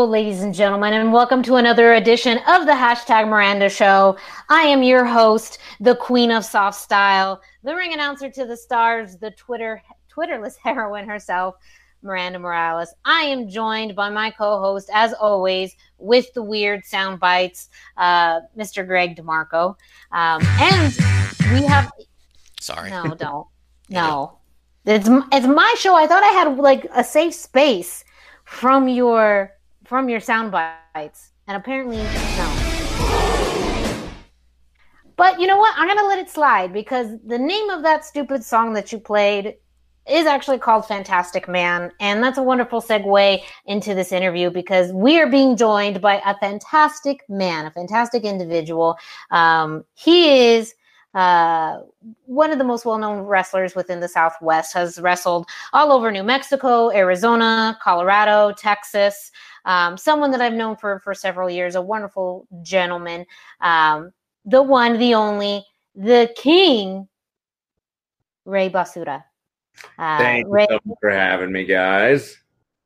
Hello, ladies and gentlemen, and welcome to another edition of the hashtag Miranda Show. I am your host, the Queen of Soft Style, the ring announcer to the stars, the Twitter Twitterless heroine herself, Miranda Morales. I am joined by my co-host, as always, with the weird sound bites, uh, Mr. Greg DeMarco, um, and we have. Sorry. No, don't. No, it's it's my show. I thought I had like a safe space from your from your sound bites, and apparently no. But you know what? I'm gonna let it slide because the name of that stupid song that you played is actually called Fantastic Man, and that's a wonderful segue into this interview because we are being joined by a fantastic man, a fantastic individual. Um, he is uh, one of the most well-known wrestlers within the Southwest. Has wrestled all over New Mexico, Arizona, Colorado, Texas. Um, someone that I've known for for several years. A wonderful gentleman. Um, the one, the only, the king, Ray Basura. Uh, Thank Ray, you so much for having me, guys.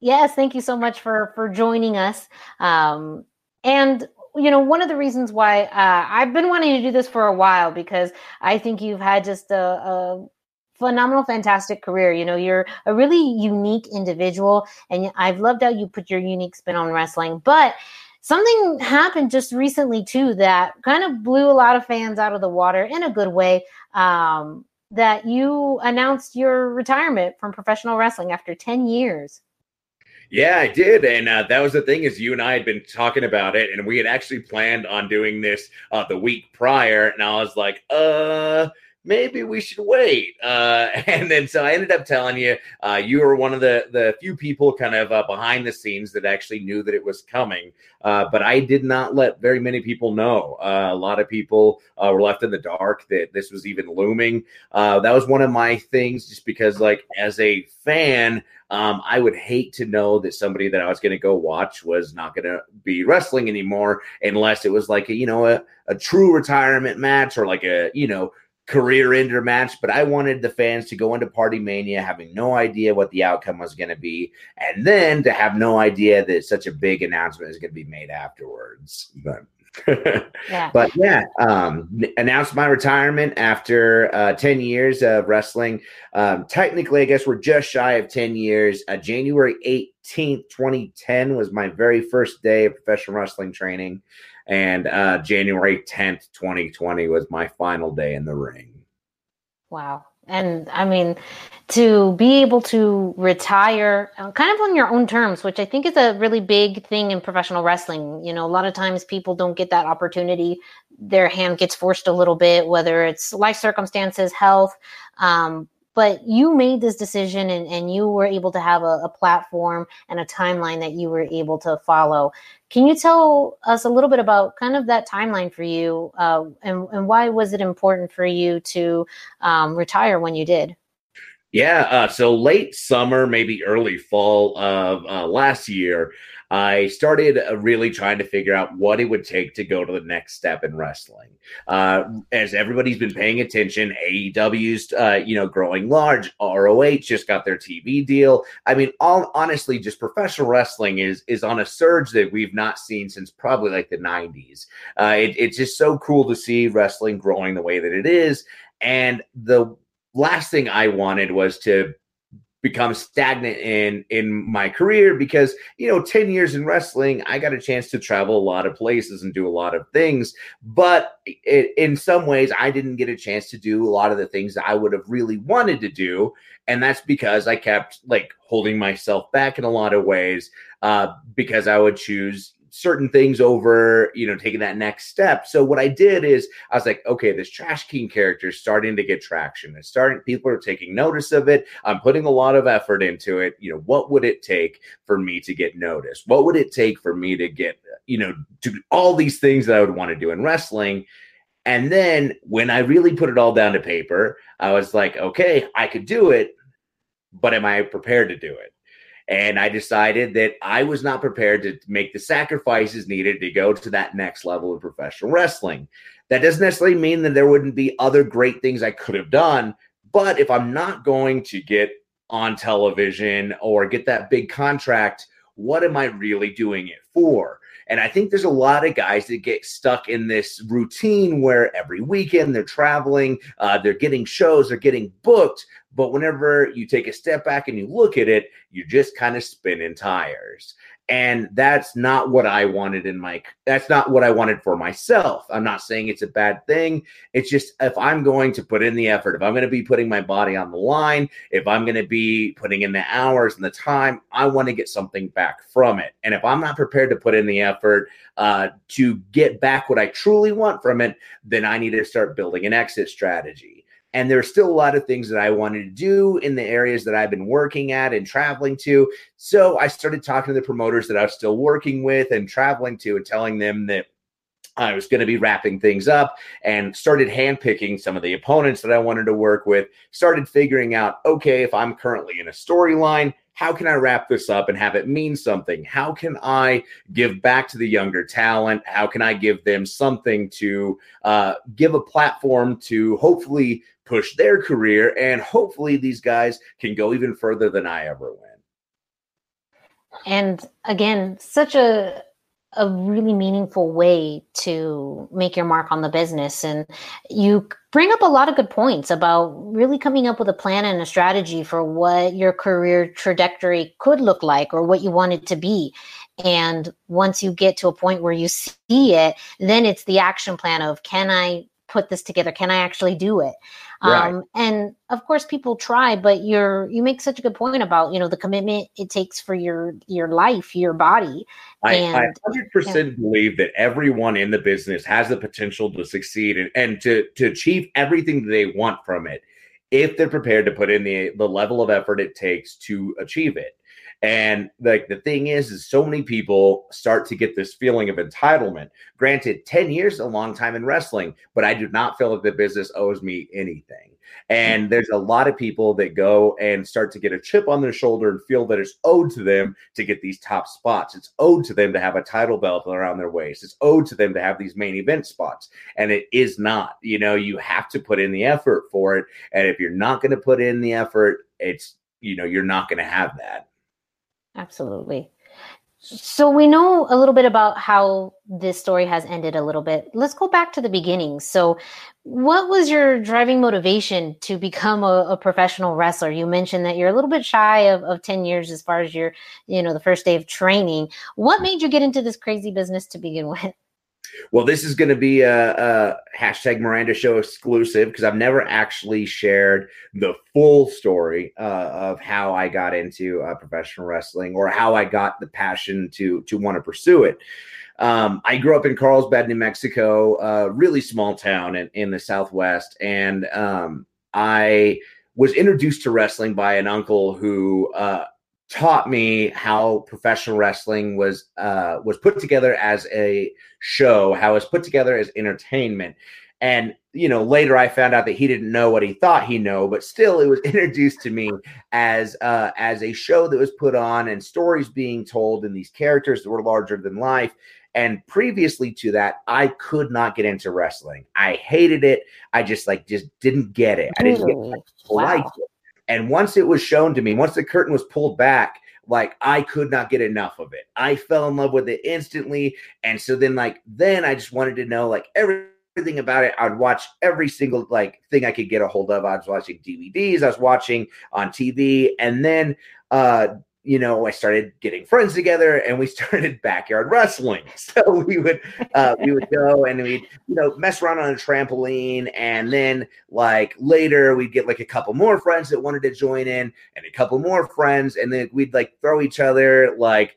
Yes, thank you so much for for joining us. Um, and you know, one of the reasons why uh, I've been wanting to do this for a while because I think you've had just a, a phenomenal, fantastic career. You know, you're a really unique individual, and I've loved how you put your unique spin on wrestling. But something happened just recently too that kind of blew a lot of fans out of the water in a good way. Um, that you announced your retirement from professional wrestling after 10 years. Yeah, I did, and uh, that was the thing is you and I had been talking about it, and we had actually planned on doing this uh, the week prior, and I was like, uh, maybe we should wait. Uh, and then so I ended up telling you, uh, you were one of the the few people kind of uh, behind the scenes that actually knew that it was coming. Uh, but I did not let very many people know. Uh, a lot of people uh, were left in the dark that this was even looming. that was one of my things, just because, like, as a fan, um, I would hate to know that somebody that I was going to go watch was not going to be wrestling anymore unless it was like a, you know a, a true retirement match or like a you know career ender match, but I wanted the fans to go into Party Mania having no idea what the outcome was going to be, and then to have no idea that such a big announcement is going to be made afterwards. But yeah. but yeah, um, announced my retirement after uh, 10 years of wrestling. Um, technically, I guess we're just shy of 10 years. Uh, January 18th, 2010 was my very first day of professional wrestling training and uh, January 10th, 2020 was my final day in the ring. Wow. And I mean, to be able to retire uh, kind of on your own terms, which I think is a really big thing in professional wrestling. You know, a lot of times people don't get that opportunity. Their hand gets forced a little bit, whether it's life circumstances, health. Um, but you made this decision and, and you were able to have a, a, platform and a timeline that you were able to follow. Can you tell us a little bit about kind of that timeline for you uh, and, and why was it important for you to um, retire when you did? Yeah uh, so late summer maybe early fall of uh, last year I started uh, really trying to figure out what it would take to go to the next step in wrestling. Uh, as everybody's been paying attention, AEW's uh, you know growing large. ROH just got their TV deal. I mean, all honestly, just professional wrestling is is on a surge that we've not seen since probably like the '90s. Uh, it, it's just so cool to see wrestling growing the way that it is. And the last thing I wanted was to become stagnant in in my career because you know 10 years in wrestling i got a chance to travel a lot of places and do a lot of things. But it, in some ways i didn't get a chance to do a lot of the things that i would have really wanted to do. And that's because i kept like holding myself back in a lot of ways uh, because i would choose certain things over, you know, taking that next step. So what I did is I was like, okay, this Trash King character is starting to get traction. It's starting, people are taking notice of it. I'm putting a lot of effort into it. You know, what would it take for me to get noticed? What would it take for me to get, you know, to all these things that I would want to do in wrestling? And then when I really put it all down to paper, I was like, okay, I could do it, but am I prepared to do it? And I decided that I was not prepared to make the sacrifices needed to go to that next level of professional wrestling. That doesn't necessarily mean that there wouldn't be other great things I could have done. But if I'm not going to get on television or get that big contract, what am I really doing it for? And I think there's a lot of guys that get stuck in this routine where every weekend they're traveling, uh, they're getting shows, they're getting booked. But whenever you take a step back and you look at it, you're just kind of spinning tires. And that's not what i wanted in my that's not what i wanted for myself. I'm not saying it's a bad thing. It's just if i'm going to put in the effort if i'm going to be putting my body on the line if i'm going to be putting in the hours and the time i want to get something back from it. And if i'm not prepared to put in the effort uh, to get back what i truly want from it then i need to start building an exit strategy and there's still a lot of things that I wanted to do in the areas that I've been working at and traveling to. So I started talking to the promoters that I was still working with and traveling to and telling them that I was going to be wrapping things up and started handpicking some of the opponents that I wanted to work with. Started figuring out, okay, if I'm currently in a storyline, how can I wrap this up and have it mean something? How can I give back to the younger talent? How can I give them something to uh, give a platform to hopefully push their career? And hopefully, these guys can go even further than I ever went. And again, such a a really meaningful way to make your mark on the business. And you bring up a lot of good points about really coming up with a plan and a strategy for what your career trajectory could look like or what you want it to be. And once you get to a point where you see it, then it's the action plan of can I put this together? Can I actually do it? Right. Um, and of course, people try, but you're you make such a good point about you know the commitment it takes for your your life, your body. I, and, I 100% yeah. believe that everyone in the business has the potential to succeed and, and to to achieve everything they want from it if they're prepared to put in the the level of effort it takes to achieve it. And like the thing is, is so many people start to get this feeling of entitlement. Granted, 10 years is a long time in wrestling, but I do not feel like the business owes me anything. And mm-hmm. there's a lot of people that go and start to get a chip on their shoulder and feel that it's owed to them to get these top spots. It's owed to them to have a title belt around their waist. It's owed to them to have these main event spots. And it is not. You know, you have to put in the effort for it. And if you're not going to put in the effort, it's, you know, you're not going to have that. Absolutely. So we know a little bit about how this story has ended a little bit. Let's go back to the beginning. So, what was your driving motivation to become a, a, professional wrestler? You mentioned that you're a little bit shy of, of 10 years as far as your, you know, the first day of training. What made you get into this crazy business to begin with? Well, this is going to be a, a, hashtag Miranda Show exclusive because I've never actually shared the full story uh, of how I got into uh, professional wrestling or how I got the passion to to want to pursue it. Um, I grew up in Carlsbad, New Mexico, a really small town in, in the Southwest, and um, I was introduced to wrestling by an uncle who uh, taught me how professional wrestling was uh, was put together as a show, how it was put together as entertainment. And you know, later I found out that he didn't know what he thought he know, but still, it was introduced to me as uh, as a show that was put on and stories being told and these characters that were larger than life. And previously to that, I could not get into wrestling. I hated it. I just like just didn't get it. I didn't get, wow. like it. And once it was shown to me, once the curtain was pulled back, like I could not get enough of it. I fell in love with it instantly. And so then, like, then I just wanted to know like everything about it. I'd watch every single like thing I could get a hold of. I was watching DVDs, I was watching on TV, and then uh you know, I started getting friends together and we started backyard wrestling. So we would uh, we would go and we'd you know mess around on a trampoline, and then like later we'd get like a couple more friends that wanted to join in, and a couple more friends, and then we'd like throw each other like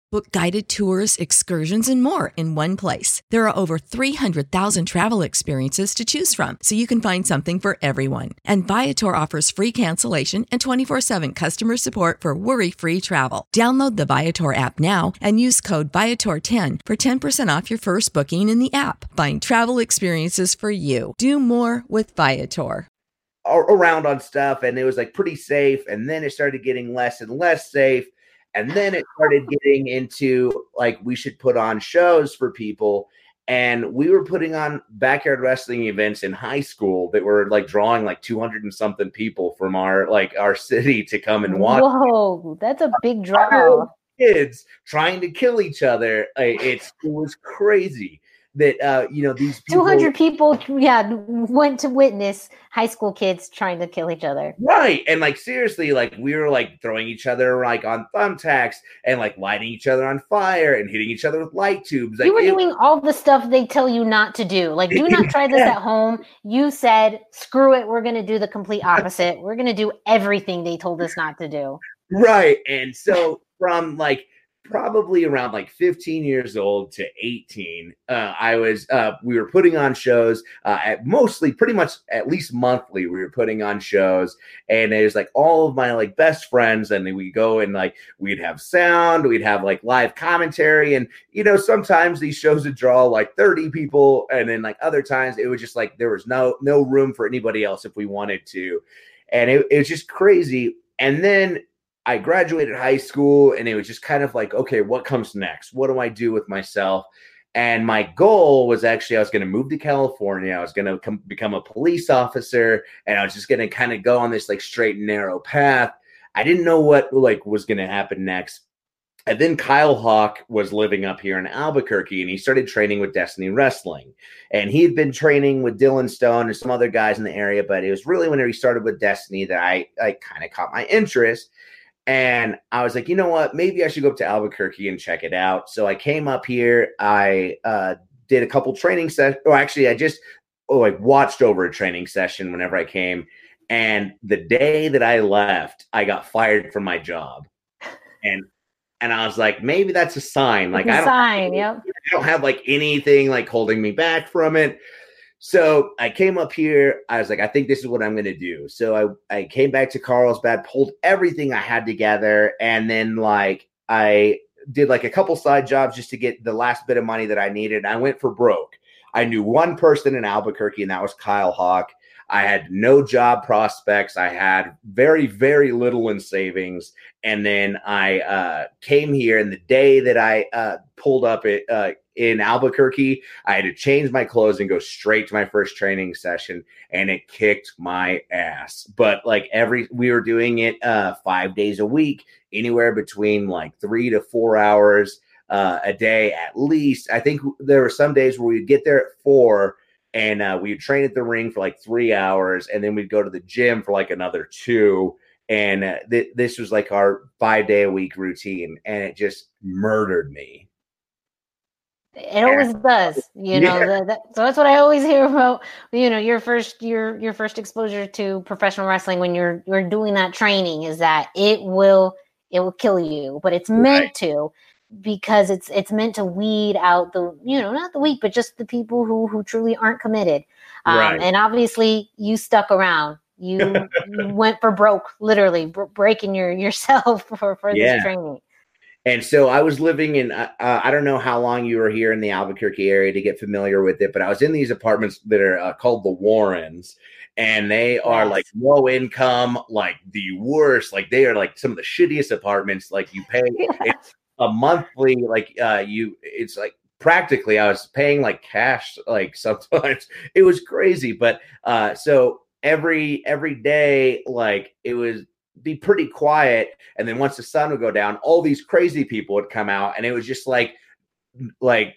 Book guided tours, excursions, and more in one place. There are over 300,000 travel experiences to choose from, so you can find something for everyone. And Viator offers free cancellation and 24 7 customer support for worry free travel. Download the Viator app now and use code Viator10 for 10% off your first booking in the app. Find travel experiences for you. Do more with Viator. Around on stuff, and it was like pretty safe, and then it started getting less and less safe and then it started getting into like we should put on shows for people. And we were putting on backyard wrestling events in high school that were like drawing like 200 and something people from our like our city to come and watch. Whoa, that's a big draw. Kids trying to kill each other. It's it was crazy that uh, you know these people, 200 people yeah went to witness high school kids trying to kill each other. Right and like seriously like we were like throwing each other like on thumbtacks and like lighting each other on fire and hitting each other with light tubes like, you were it, doing all the stuff they tell you not to do. Like do not try this yeah. at home. You said screw it we're going to do the complete opposite. We're going to do everything they told us not to do. Right and so from like probably around like 15 years old to 18 uh, i was uh, we were putting on shows uh, at mostly pretty much at least monthly we were putting on shows and it was like all of my like best friends and we go and like we'd have sound we'd have like live commentary and you know sometimes these shows would draw like 30 people and then like other times it was just like there was no no room for anybody else if we wanted to and it, it was just crazy and then I graduated high school and it was just kind of like, okay, what comes next? What do I do with myself? And my goal was actually I was going to move to California. I was going to com- become a police officer and I was just going to kind of go on this like straight and narrow path. I didn't know what like was going to happen next. And then Kyle Hawk was living up here in Albuquerque and he started training with Destiny Wrestling. And he had been training with Dylan Stone and some other guys in the area, but it was really whenever he started with Destiny that I, I kind of caught my interest. And I was like, you know what? Maybe I should go up to Albuquerque and check it out. So I came up here. I uh, did a couple training sessions. Oh, actually, I just oh, like watched over a training session whenever I came. And the day that I left, I got fired from my job. And and I was like, maybe that's a sign. Like a I don't, sign, yep. I don't have like anything like holding me back from it. So I came up here. I was like, I think this is what I'm going to do. So I, I came back to Carlsbad, pulled everything I had together, and then like I did like a couple side jobs just to get the last bit of money that I needed. I went for broke. I knew one person in Albuquerque, and that was Kyle Hawk. I had no job prospects. I had very, very little in savings. And then I uh, came here, and the day that I uh, pulled up it, uh, in Albuquerque, I had to change my clothes and go straight to my first training session, and it kicked my ass. But like every, we were doing it uh, five days a week, anywhere between like three to four hours uh, a day at least. I think there were some days where we'd get there at four and uh, we'd train at the ring for like three hours, and then we'd go to the gym for like another two. And uh, th- this was like our five day a week routine, and it just murdered me. It always does, you know. Yeah. The, that, so that's what I always hear about. You know, your first your your first exposure to professional wrestling when you're you're doing that training is that it will it will kill you, but it's meant Right. to because it's it's meant to weed out the you know not the weak but just the people who who truly aren't committed. Um, Right. And obviously, you stuck around. You, you went for broke, literally br- breaking your yourself for for Yeah. this training. And so I was living in, uh, I don't know how long you were here in the Albuquerque area to get familiar with it, but I was in these apartments that are uh, called the Warrens. And they are Yes. like low income, like the worst. Like they are like some of the shittiest apartments. Like you pay it's a monthly, like uh you, it's like practically I was paying like cash, like sometimes it was crazy. But uh so every every day, like it was be pretty quiet and then once the sun would go down all these crazy people would come out and it was just like like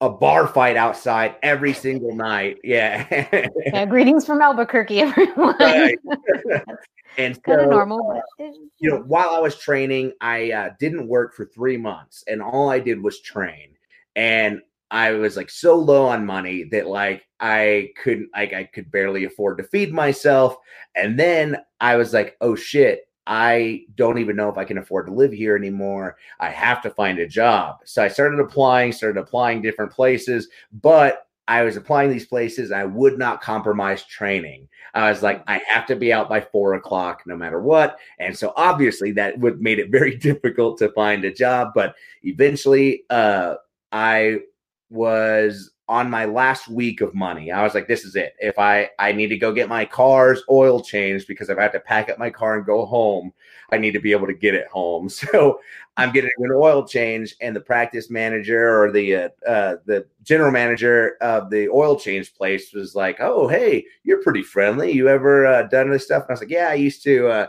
a bar fight outside every single night. Yeah. Yeah, greetings from Albuquerque, everyone. Right. and so kind of normal, but it- you know while i was training i uh, didn't work for three months and all i did was train. And i was like so low on money that like i couldn't like i could barely afford to feed myself. And then i was like oh shit i don't even know if i can afford to live here anymore i have to find a job so i started applying started applying different places but i was applying these places i would not compromise training I was like, I have to be out by four o'clock no matter what. And so obviously that would made it very difficult to find a job. But eventually uh I was on my last week of money. I was like, this is it. If I I need to go get my car's oil changed because if I have to pack up my car and go home, I need to be able to get it home. So I'm getting an oil change, and the practice manager or the uh, uh, the general manager of the oil change place was like, "Oh, hey, you're pretty friendly. You ever uh, done this stuff?" And I was like, "Yeah, I used to uh,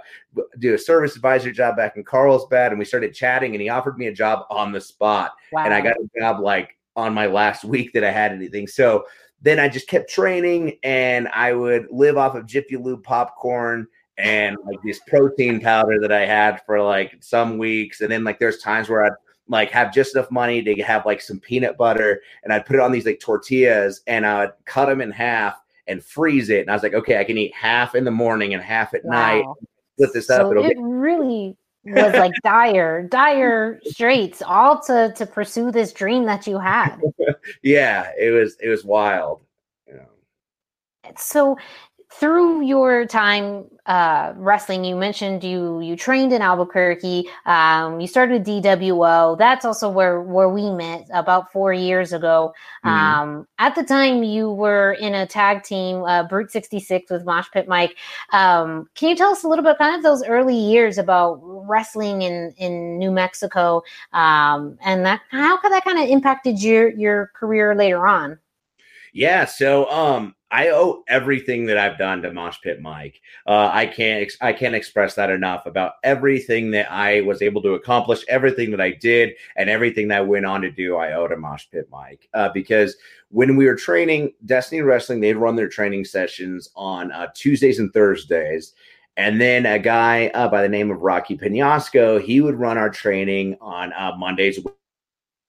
do a service advisor job back in Carlsbad." And we started chatting, and he offered me a job on the spot, wow. and I got a job like on my last week that I had anything. So then I just kept training, and I would live off of Jiffy Lube popcorn and like this protein powder that I had for like some weeks. And then like there's times where I'd like have just enough money to have like some peanut butter and I'd put it on these like tortillas and I would cut them in half and freeze it. And I was like, okay, I can eat half in the morning and half at night. Wow. Split this up. It'll it get really was like dire, dire straits, all to to pursue this dream that you had. yeah, it was it was wild. Yeah. So through your time uh, wrestling, you mentioned you you trained in Albuquerque. Um, you started with DWO. That's also where where we met about four years ago. Mm-hmm. Um, at the time, you were in a tag team, uh, Brute sixty six, with Mosh Pit Mike. Um, can you tell us a little bit, kind of those early years about wrestling in in New Mexico, um, and that how that kind of impacted your your career later on? Yeah, so um I owe everything that I've done to Mosh Pit Mike. Uh, I can't ex- I can't express that enough about everything that I was able to accomplish, everything that I did, and everything that I went on to do. I owe to Mosh Pit Mike uh, because when we were training Destiny Wrestling, they'd run their training sessions on uh, Tuesdays and Thursdays. And then a guy uh, by the name of Rocky Penasco, he would run our training on uh, Mondays,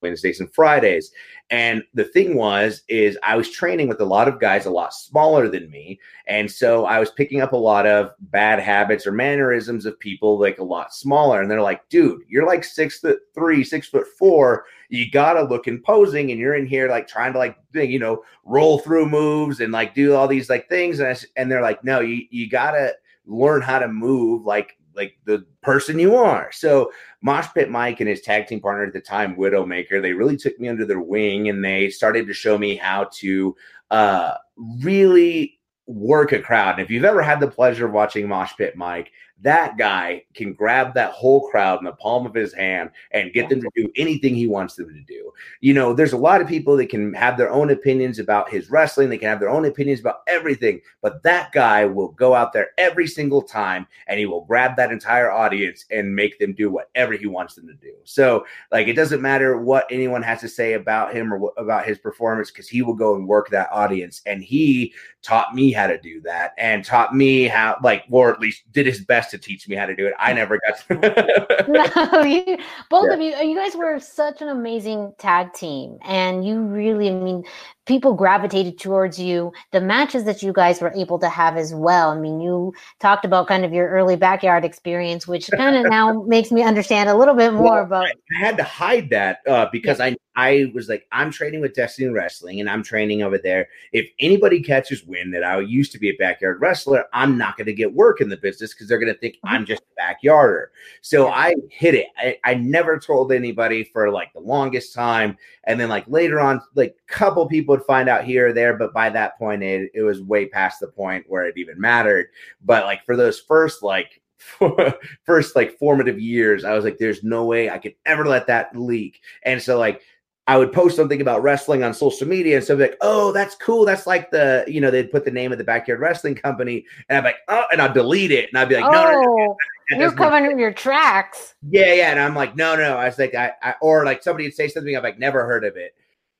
Wednesdays and Fridays. And the thing was, is I was training with a lot of guys a lot smaller than me. And so I was picking up a lot of bad habits or mannerisms of people like a lot smaller. And they're like, dude, you're like six foot three, six foot four. You gotta look imposing, and you're in here like trying to like you know roll through moves and like do all these like things. And I, and they're like, no, you you gotta learn how to move like like the person you are. So Mosh Pit Mike and his tag team partner at the time, Widowmaker, they really took me under their wing and they started to show me how to uh, really work a crowd. And if you've ever had the pleasure of watching Mosh Pit Mike, that guy can grab that whole crowd in the palm of his hand and get them to do anything he wants them to do. You know, there's a lot of people that can have their own opinions about his wrestling, they can have their own opinions about everything, but that guy will go out there every single time and he will grab that entire audience and make them do whatever he wants them to do. So, like, it doesn't matter what anyone has to say about him or about his performance because he will go and work that audience. And he taught me how to do that and taught me how, like, or at least did his best to teach me how to do it. I never got to. no, you, both yeah. of you, you guys were such an amazing tag team, and you really, I mean, people gravitated towards you. The matches that you guys were able to have as well. I mean, you talked about kind of your early backyard experience, which kind of now makes me understand a little bit more well, about. I had to hide that uh, because yeah. I I was like, I'm training with Destiny Wrestling, and I'm training over there. If anybody catches wind that I used to be a backyard wrestler, I'm not going to get work in the business because they're going to think. I'm just a backyarder. So I hit it. I, I never told anybody for like the longest time, and then like later on, like a couple people would find out here or there, but by that point, it, it was way past the point where it even mattered. But like for those first like first like formative years, I was like, there's no way I could ever let that leak. And so like I would post something about wrestling on social media and something like, oh, that's cool. That's like the, you know, they'd put the name of the backyard wrestling company. And I'd be like, oh, and I'd delete it. And I'd be like, no, oh, no, no, no you're covering your tracks. Yeah, yeah. And I'm like, no, no. I was like, I, I or like somebody would say something, I'm like, never heard of it.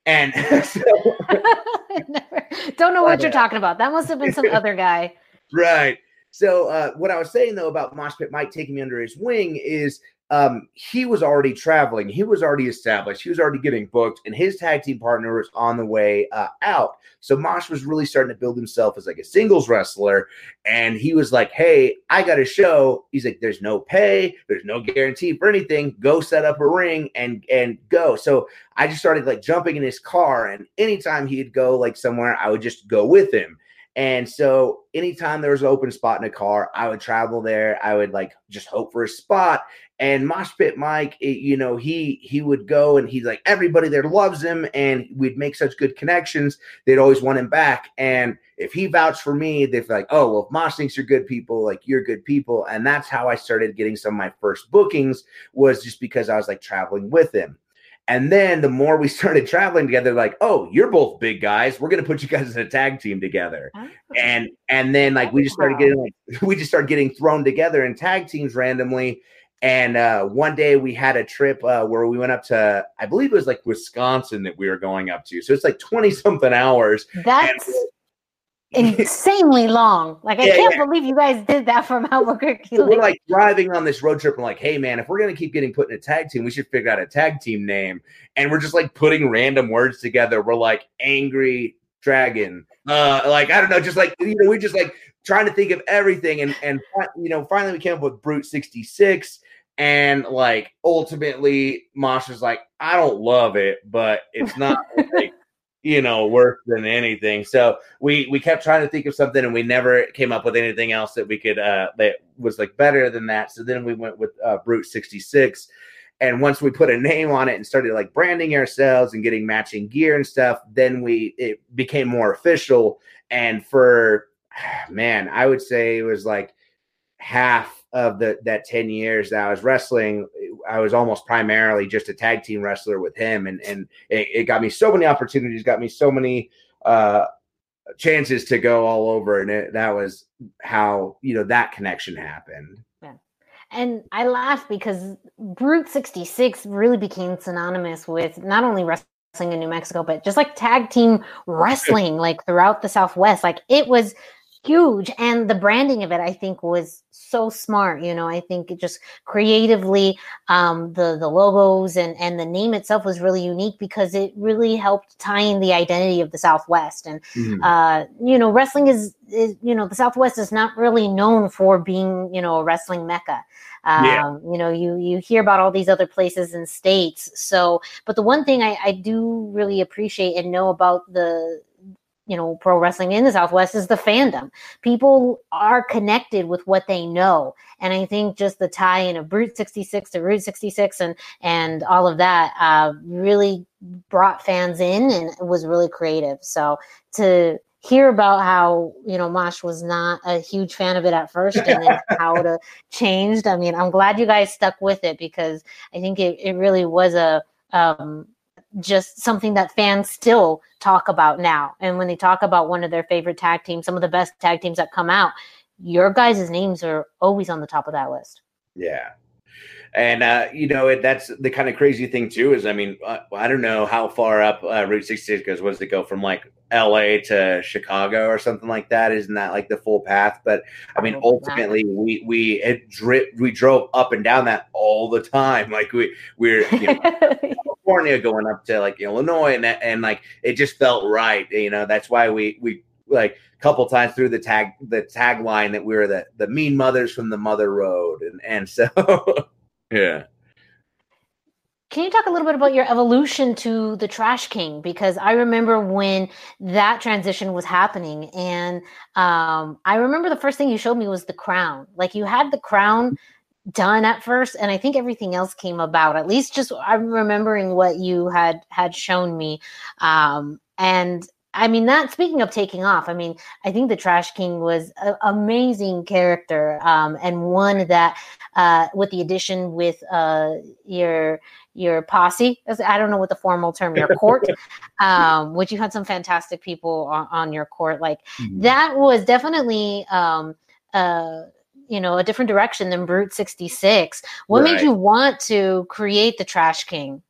And so, never, don't know what you're talking about. That must have been some other guy. Right. So uh, what I was saying though about Mosh Pit Mike taking me under his wing is um, he was already traveling. He was already established. He was already getting booked, and his tag team partner was on the way uh, out. So Mosh was really starting to build himself as like a singles wrestler. And he was like, "Hey, I got a show." He's like, "There's no pay. There's no guarantee for anything. Go set up a ring and and go." So I just started like jumping in his car, and anytime he'd go like somewhere, I would just go with him. And so anytime there was an open spot in a car, I would travel there. I would like just hope for a spot. And Mosh Pit Mike, it, you know, he he would go and he's like everybody there loves him, and we'd make such good connections. They'd always want him back. And if he vouched for me, they'd be like, oh well, if Mosh thinks you're good people, like you're good people. And that's how I started getting some of my first bookings was just because I was like traveling with him. And then the more we started traveling together, like, oh, you're both big guys. We're gonna put you guys in a tag team together. Oh. And and then like we just started getting like we just started getting thrown together in tag teams randomly. And uh, one day we had a trip uh, where we went up to, I believe it was like Wisconsin that we were going up to. So it's like 20 something hours. That's insanely long. Like I yeah, can't yeah. believe you guys did that from Albuquerque. So we're like driving on this road trip and like, hey man, if we're gonna keep getting put in a tag team, we should figure out a tag team name. And we're just like putting random words together. We're like angry dragon. Uh like I don't know, just like you know, we're just like trying to think of everything and and you know, finally we came up with Brute 66 And like ultimately, Mosh was like, I don't love it, but it's not like you know worse than anything. So we we kept trying to think of something, and we never came up with anything else that we could uh that was like better than that. So then we went with uh, Brute sixty six. And once we put a name on it and started like branding ourselves and getting matching gear and stuff, then we it became more official. And for man, I would say it was like half of the that 10 years that I was wrestling, I was almost primarily just a tag team wrestler with him. And and it, it got me so many opportunities, got me so many uh chances to go all over. And it, that was how, you know, that connection happened. Yeah. And I laugh because Brute 66 really became synonymous with not only wrestling in New Mexico, but just like tag team wrestling, like throughout the Southwest. Like it was huge and the branding of it i think was so smart you know i think it just creatively um, the the logos and and the name itself was really unique because it really helped tie in the identity of the southwest and mm-hmm. uh, you know wrestling is, is you know the southwest is not really known for being you know a wrestling mecca um, yeah. you know you you hear about all these other places and states so but the one thing I, I do really appreciate and know about the you know pro wrestling in the southwest is the fandom. People are connected with what they know. And i think just the tie in of brute 66 to route 66 and and all of that uh, really brought fans in and was really creative. So to hear about how you know mosh was not a huge fan of it at first and then how it changed i mean i'm glad you guys stuck with it because i think it, it really was a um, just something that fans still talk about now. And when they talk about one of their favorite tag teams, some of the best tag teams that come out, your guys' names are always on the top of that list. Yeah. And uh, you know it, that's the kind of crazy thing too. Is I mean, uh, I don't know how far up uh, Route 66 goes. What does it go from like L.A. to Chicago or something like that? Isn't that like the full path? But I mean, ultimately, we we it dri- we drove up and down that all the time. Like we we're you know, California going up to like Illinois, and and like it just felt right. You know, that's why we we like a couple times through the tag the tagline that we were the the mean mothers from the mother road, and and so. Yeah. Can you talk a little bit about your evolution to the Trash King? Because I remember when that transition was happening, and um, I remember the first thing you showed me was the crown. Like you had the crown done at first, and I think everything else came about. At least, just I'm remembering what you had had shown me, um, and I mean, that speaking of taking off, I mean, I think the Trash King was an amazing character um, and one that, uh, with the addition with uh, your your posse, I don't know what the formal term, your court, um, which you had some fantastic people on, on your court. Like mm-hmm. that was definitely, um, uh, you know, a different direction than Brute 66. What right. made you want to create the Trash King?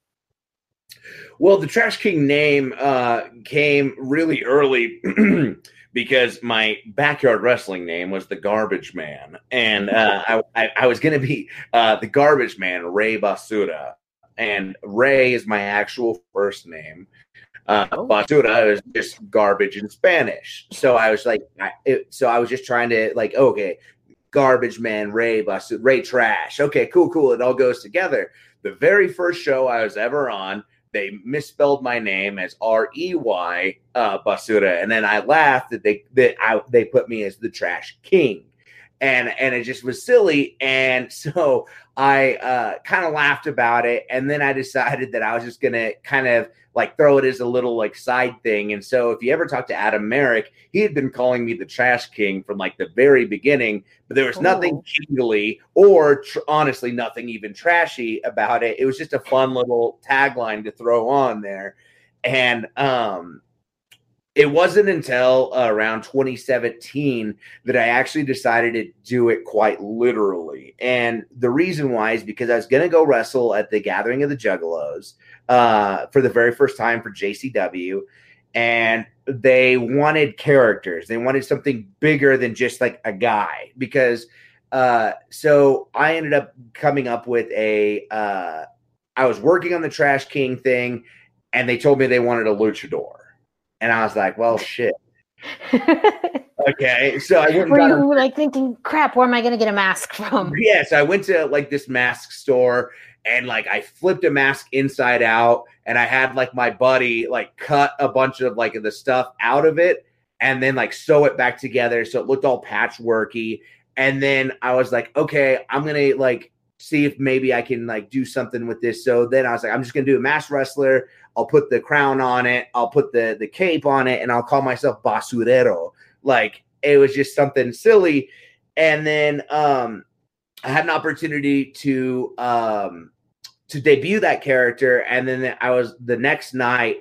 Well, the Trash King name uh, came really early because my backyard wrestling name was the Garbage Man, and uh, I, I, I, was going to be uh, the Garbage Man, Ray Basura and Ray is my actual first name. Uh, oh. Basura is just garbage in Spanish. So I was like, I, it, so I was just trying to like, okay, Garbage Man, Ray Basura, Ray Trash. Okay, cool, cool. It all goes together. The very first show I was ever on they misspelled my name as R E Y uh, Basura, and then I laughed that they that I, they put me as the Trash King, and and it just was silly, and so I uh, kind of laughed about it, and then I decided that I was just gonna kind of like throw it as a little like side thing. And so if you ever talk to Adam Merrick, he had been calling me the trash king from like the very beginning, but there was nothing oh. kingly or tr- honestly nothing even trashy about it. It was just a fun little tagline to throw on there. And um it wasn't until uh, around 2017 that I actually decided to do it quite literally. And the reason why is because I was going to go wrestle at the Gathering of the Juggalos uh, for the very first time for JCW. And they wanted characters, they wanted something bigger than just like a guy. Because uh, so I ended up coming up with a. Uh, I was working on the Trash King thing, and they told me they wanted a luchador and I was like, well, shit. Okay, so I went. Were got a- like thinking, crap, where am I going to get a mask from? Yes, I went to like this mask store and like I flipped a mask inside out and I had like my buddy like cut a bunch of like the stuff out of it and then like sew it back together so it looked all patchworky. And then I was like, okay, I'm gonna like see if maybe I can like do something with this. So then I was like, I'm just gonna do a mask wrestler. I'll put the crown on it. I'll put the the cape on it, and I'll call myself Basurero. Like it was just something silly. And then um I had an opportunity to um to debut that character, and then I was the next night.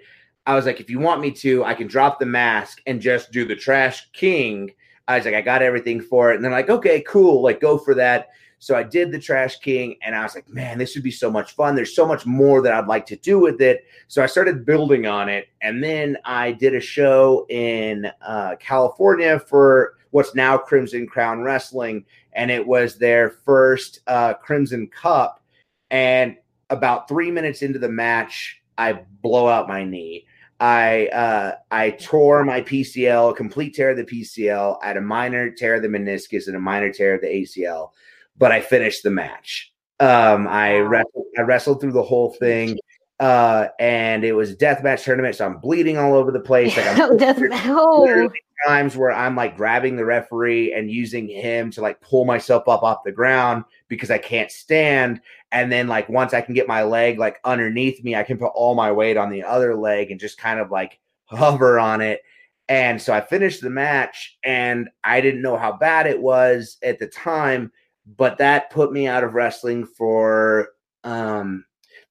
I was like, if you want me to, I can drop the mask and just do the Trash King. I was like, I got everything for it, and they're like, okay, cool, like go for that. So I did the Trash King, and I was like, man, this would be so much fun. There's so much more that I'd like to do with it. So I started building on it, and then I did a show in uh, California for what's now Crimson Crown Wrestling, and it was their first uh, Crimson Cup. And about three minutes into the match, I blow out my knee. I uh, I tore my PCL, complete tear of the PCL. I had a minor tear of the meniscus and a minor tear of the ACL, but I finished the match. Um, I wrestled, I wrestled through the whole thing, uh, and it was a death match tournament, so I'm bleeding all over the place. Like I'm death- oh. times where I'm like grabbing the referee and using him to like pull myself up off the ground because I can't stand. And then like once I can get my leg like underneath me, I can put all my weight on the other leg and just kind of like hover on it. And so I finished the match and I didn't know how bad it was at the time, but that put me out of wrestling for um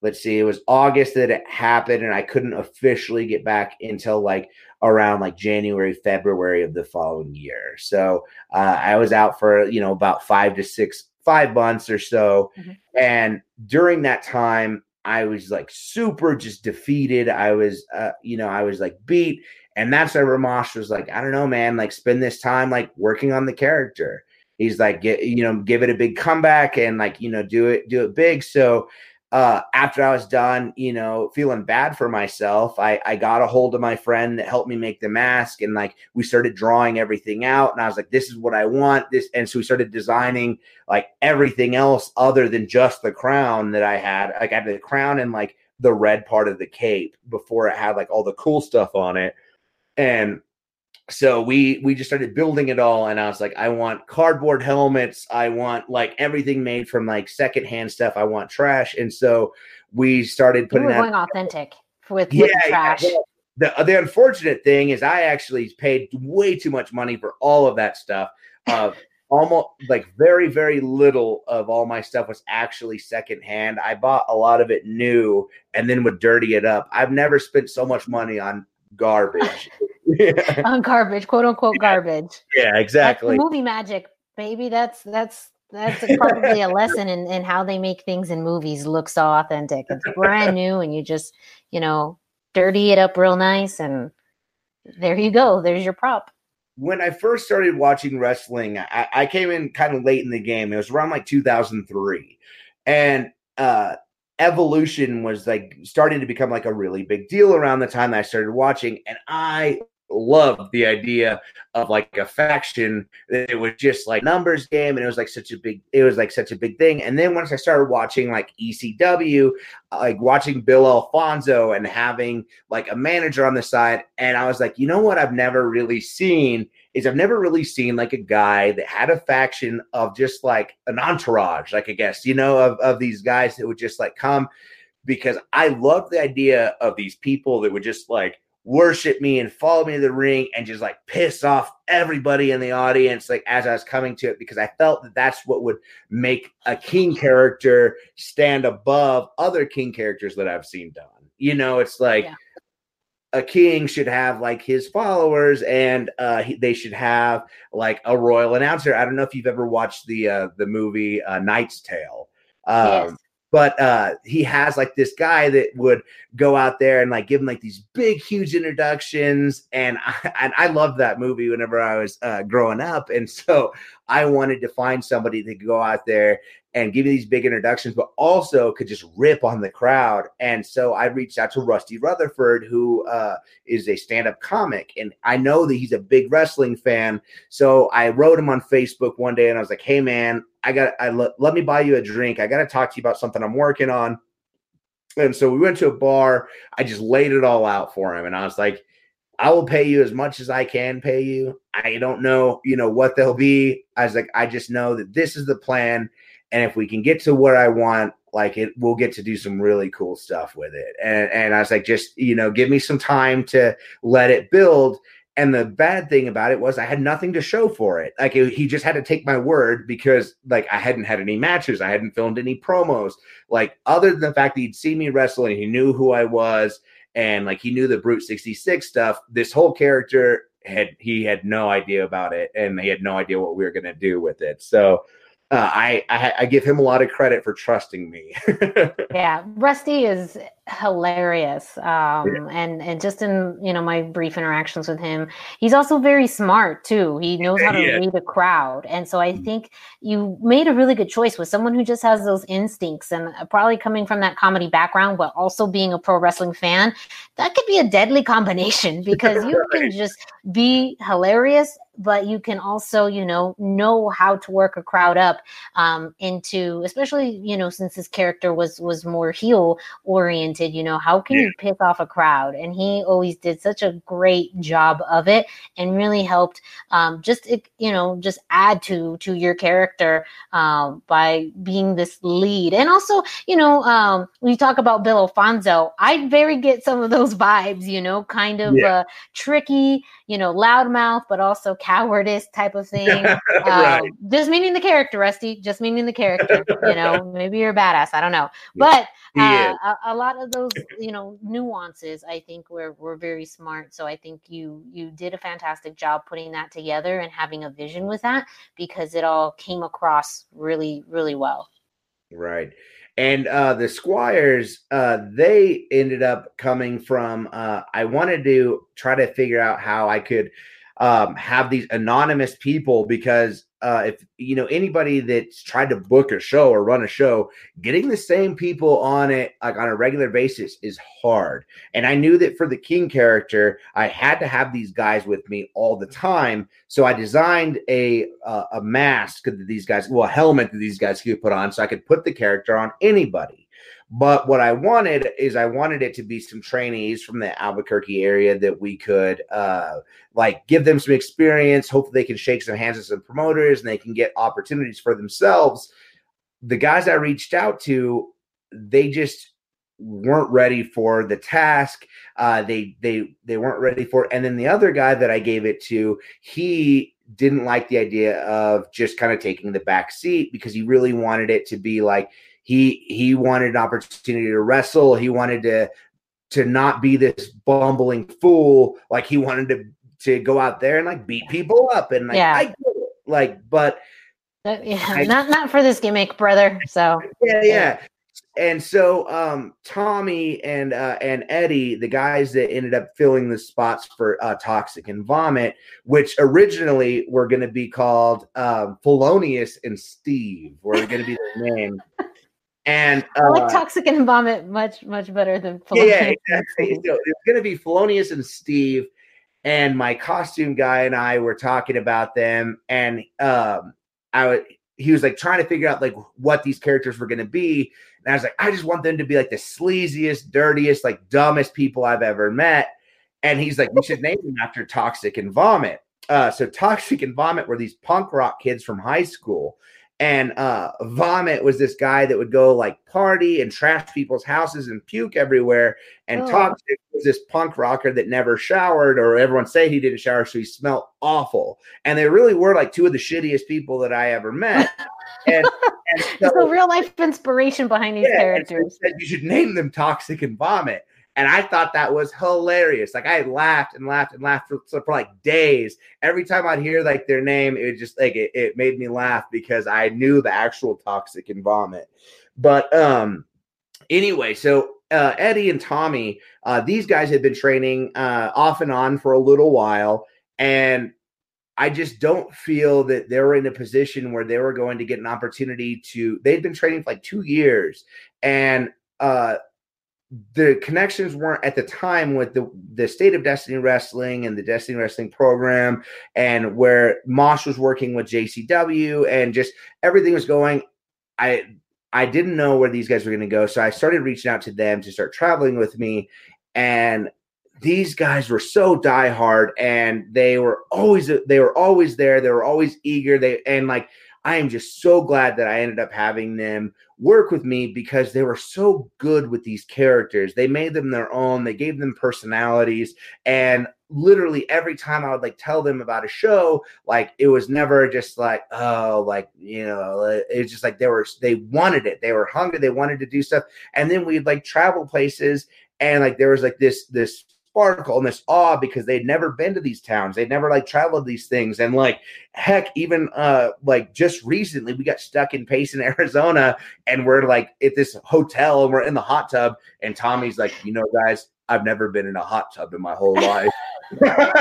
let's see, it was August that it happened and I couldn't officially get back until like around like January, February of the following year. So uh, I was out for you know about five to six, five months or so, Mhm. and during that time, I was like super just defeated. I was, uh, you know, I was like beat, and that's why Ramash was like, I don't know, man, like spend this time like working on the character. He's like, get you know, give it a big comeback and like you know, do it, do it big. So uh, after I was done, you know, feeling bad for myself, I, I got a hold of my friend that helped me make the mask and like we started drawing everything out. And I was like, this is what I want. This and so we started designing like everything else other than just the crown that I had. Like I had the crown and like the red part of the cape before it had like all the cool stuff on it. And so we we just started building it all and i was like i want cardboard helmets. I want like everything made from like secondhand stuff. I want trash. And so we started putting were that going authentic with, yeah, with the yeah, trash. the, the unfortunate thing is i actually paid way too much money for all of that stuff. Uh, almost like very very little of all my stuff was actually secondhand. I bought a lot of it new and then would dirty it up. I've never spent so much money on garbage yeah, on garbage, quote unquote garbage. yeah That's exactly movie magic, baby. That's that's that's probably a lesson in, in how they make things in movies look so authentic. It's brand new, and you just you know dirty it up real nice, and there you go. There's your prop. when I first started watching wrestling, I, I came in kind of late in the game. It was around like 2003. And uh Evolution was like starting to become like a really big deal around the time I started watching. And I loved the idea of like a faction it was just like numbers game and it was like such a big it was like such a big thing and then once i started watching like ecw uh, like watching bill alfonso and having like a manager on the side and i was like you know what i've never really seen is i've never really seen like a guy that had a faction of just like an entourage like i guess you know of, of these guys that would just like come because i love the idea of these people that would just like worship me and follow me to the ring and just like piss off everybody in the audience like as I was coming to it because I felt that that's what would make a king character stand above other king characters that I've seen done. You know, it's like Yeah. A king should have like his followers and uh he, they should have like a royal announcer. I don't know if you've ever watched the uh the movie uh Knight's Tale. Um Yes. but uh he has like this guy that would go out there and like give him like these big huge introductions and I, and I loved that movie whenever I was uh growing up and so I wanted to find somebody that could go out there and give you these big introductions, but also could just rip on the crowd. And so I reached out to Rusty Rutherford, who uh, is a stand up comic. And I know that he's a big wrestling fan. So I wrote him on Facebook one day and I was like, hey, man, I got, I let, let me buy you a drink. I got to talk to you about something I'm working on. And so we went to a bar. I just laid it all out for him. And I was like, I will pay you as much as I can pay you. I don't know, you know, what they'll be. I was like, I just know that this is the plan. And if we can get to what I want, like it, we'll get to do some really cool stuff with it. And and I was like, just you know, give me some time to let it build. And the bad thing about it was I had nothing to show for it. Like it, he just had to take my word because like I hadn't had any matches, I hadn't filmed any promos. Like other than the fact that he'd seen me wrestle and he knew who I was, and like he knew the Brute sixty six stuff. This whole character had he had no idea about it, and he had no idea what we were gonna do with it. So uh, I, I, I give him a lot of credit for trusting me. yeah, Rusty is hilarious, um, yeah. and and just in you know my brief interactions with him, he's also very smart too. He knows how to yeah. read a crowd, and so I mm-hmm. think you made a really good choice with someone who just has those instincts, and uh, probably coming from that comedy background, but also being a pro wrestling fan. That could be a deadly combination because you right. can just be hilarious but you can also you know know how to work a crowd up um, into especially you know since his character was was more heel oriented you know how can yeah. you pick off a crowd and he always did such a great job of it and really helped um, just you know just add to to your character um, by being this lead and also you know um, when you talk about bill alfonso i very get some of those vibes you know kind of yeah. uh, tricky you know loudmouth but also cowardice type of thing. right. um, just meaning the character, Rusty. Just meaning the character. you know, maybe you're a badass. I don't know, but uh, a, a, lot of those, you know, nuances, I think were were very smart. So I think you you did a fantastic job putting that together and having a vision with that because it all came across really really well. Right. And uh, the Squires, uh, they ended up coming from. Uh, I wanted to try to figure out how I could um, have these anonymous people because uh, if you know anybody that's tried to book a show or run a show, getting the same people on it like on a regular basis is hard. And I knew that for the King character, I had to have these guys with me all the time. So I designed a uh, a mask that these guys, well, a helmet that these guys could put on, so I could put the character on anybody. But what I wanted is I wanted it to be some trainees from the Albuquerque area that we could uh, like give them some experience. Hopefully, they can shake some hands with some promoters and they can get opportunities for themselves. The guys I reached out to, they just weren't ready for the task. Uh, they they they weren't ready for. It. And then the other guy that I gave it to, he didn't like the idea of just kind of taking the back seat because he really wanted it to be like he he wanted an opportunity to wrestle. He wanted to to not be this bumbling fool. Like he wanted to to go out there and like beat people up and like yeah. I like but yeah, I, not not for this gimmick, brother. So yeah, yeah. And so um Tommy and uh and Eddie, the guys that ended up filling the spots for uh Toxic and Vomit, which originally were gonna be called um Felonious and Steve, were gonna be their name. And uh, I like uh, Toxic and Vomit much, much better than Felonious. Yeah, exactly. so it's going to be Felonious and Steve. And my costume guy and I were talking about them. And um, I would, he was like trying to figure out like what these characters were going to be. And I was like, I just want them to be like the sleaziest, dirtiest, like dumbest people I've ever met. And he's like, we should name them after Toxic and Vomit. Uh, so Toxic and Vomit were these punk rock kids from high school and uh, Vomit was this guy that would go like party and trash people's houses and puke everywhere. And oh. Toxic was this punk rocker that never showered, or everyone said he didn't shower, so he smelled awful. And they really were like two of the shittiest people that I ever met. and, and so, a real life inspiration behind these yeah, characters. So you should name them Toxic and Vomit. And I thought that was hilarious. Like I laughed and laughed and laughed for, for like days. Every time I'd hear like their name, it just like it, it made me laugh because I knew the actual toxic and vomit. But um anyway, so uh, Eddie and Tommy, uh, these guys had been training uh, off and on for a little while, and I just don't feel that they were in a position where they were going to get an opportunity to. They'd been training for like two years, and uh, the connections weren't at the time with the the state of Destiny Wrestling and the Destiny Wrestling program, and where Mosh was working with JCW, and just everything was going. I I didn't know where these guys were going to go, so I started reaching out to them to start traveling with me, and these guys were so diehard, and they were always they were always there. They were always eager. They and like I am just so glad that I ended up having them work with me because they were so good with these characters. They made them their own, they gave them personalities. And literally every time I would like tell them about a show, like it was never just like, oh, like, you know, uh, it's just like they were, they wanted it. They were hungry. They wanted to do stuff. And then we'd like travel places and like there was like this, this sparkle and this awe because they'd never been to these towns. They'd never like traveled these things. And like heck, even uh like just recently we got stuck in Payson, Arizona, and we're like at this hotel and we're in the hot tub. And Tommy's like, you know, guys, I've never been in a hot tub in my whole life. yeah.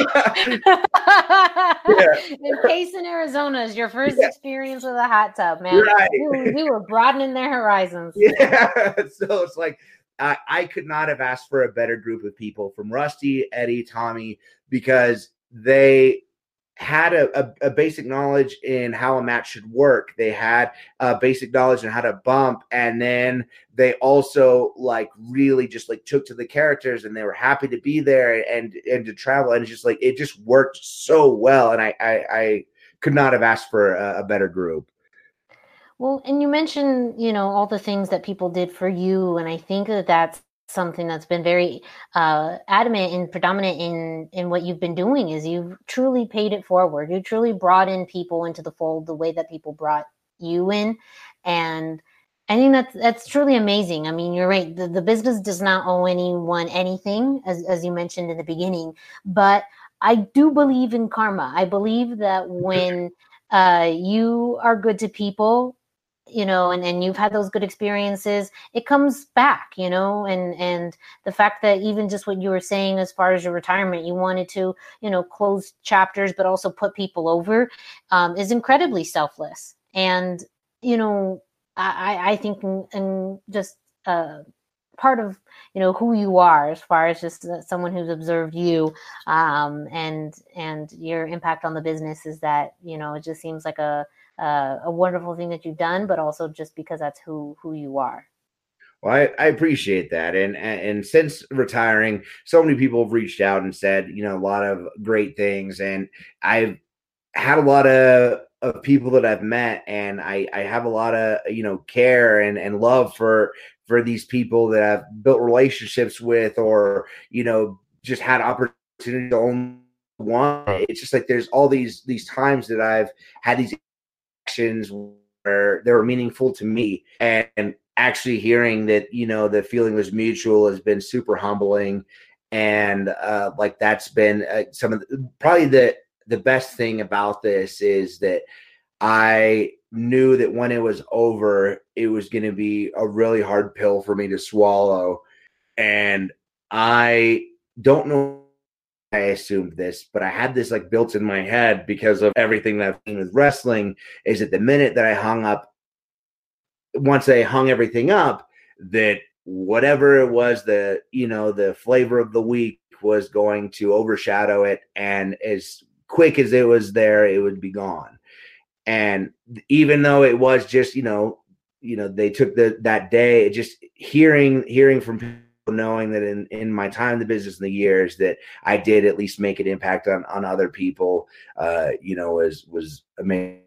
In Payson, Arizona is your first yeah. experience with a hot tub, man. Right. We, we were broadening their horizons. Yeah. So it's like I, I could not have asked for a better group of people from Rusty, Eddie, Tommy, because they had a, a, a, basic knowledge in how a match should work. They had a basic knowledge in how to bump, and then they also like really just like took to the characters, and they were happy to be there and and to travel, and just like it just worked so well. And I I, I could not have asked for a, a better group. Well, and you mentioned, you know, all the things that people did for you, and I think that that's something that's been very uh, adamant and predominant in in what you've been doing is you've truly paid it forward. You truly brought in people into the fold the way that people brought you in, and I think that's that's truly amazing. I mean, you're right. The, the business does not owe anyone anything, as as you mentioned in the beginning, but I do believe in karma. I believe that when uh, you are good to people you know and, and you've had those good experiences it comes back you know and and the fact that even just what you were saying as far as your retirement you wanted to you know close chapters but also put people over um, is incredibly selfless. And you know i i think and just uh part of you know who you are as far as just uh, someone who's observed you um, and and your impact on the business is that you know it just seems like a uh, a wonderful thing that you've done, but also just because that's who who you are. Well, I, I appreciate that, and, and and since retiring, so many people have reached out and said, you know, a lot of great things, and I've had a lot of of people that I've met, and I I have a lot of you know care and and love for for these people that I've built relationships with, or you know, just had opportunity to own one. It's just like there's all these these times that I've had these actions where they were meaningful to me. And actually hearing that you know the feeling was mutual has been super humbling. And uh like that's been uh, some of the, probably the the best thing about this is that i knew that when it was over it was going to be a really hard pill for me to swallow. And i don't know I assumed this, but I had this like built in my head because of everything that I've seen with wrestling. Is that the minute that I hung up, once I hung everything up, that whatever it was, the you know the flavor of the week was going to overshadow it, and as quick as it was there, it would be gone. And even though it was just you know, you know, they took the that day, just hearing hearing from knowing that in, in my time in the business in the years that I did at least make an impact on, on other people, uh, you know, was, was amazing.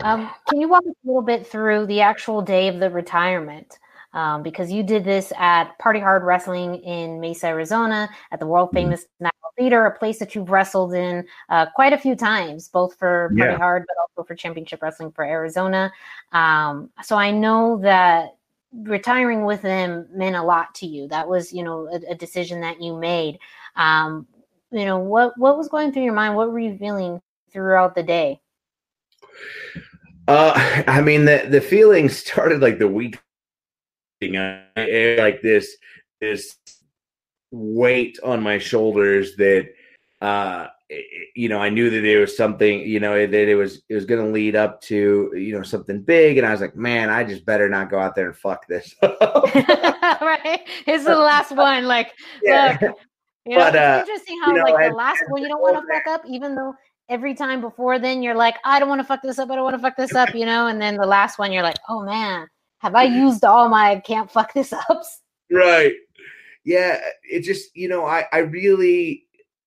Um, can you walk us a little bit through the actual day of the retirement? Um, because you did this at Party Hard Wrestling in Mesa, Arizona, at the world mm-hmm. famous mm-hmm. National Theater, a place that you've wrestled in uh, quite a few times, both for Party yeah. Hard, but also for Championship Wrestling for Arizona. Um, so I know that retiring with them meant a lot to you. That was, you know, a, a decision that you made. Um, you know, what what was going through your mind? What were you feeling throughout the day? Uh, I mean, the the feeling started like the week, like this this weight on my shoulders that uh, Eh, eh, you know, I knew that there was something, you know, eh, that it was it was going to lead up to, you know, something big, and I was like, man, I just better not go out there and fuck this. right, it's the last one. Like, yeah. look, you know, but, uh, it's interesting how you know, like the last one you don't want to fuck up, even though every time before then you're like, I don't want to fuck this up, I don't want to fuck this up, you know, and then the last one you're like, oh man, have I used all my can't fuck this ups? Right. Yeah, it just you know, I I really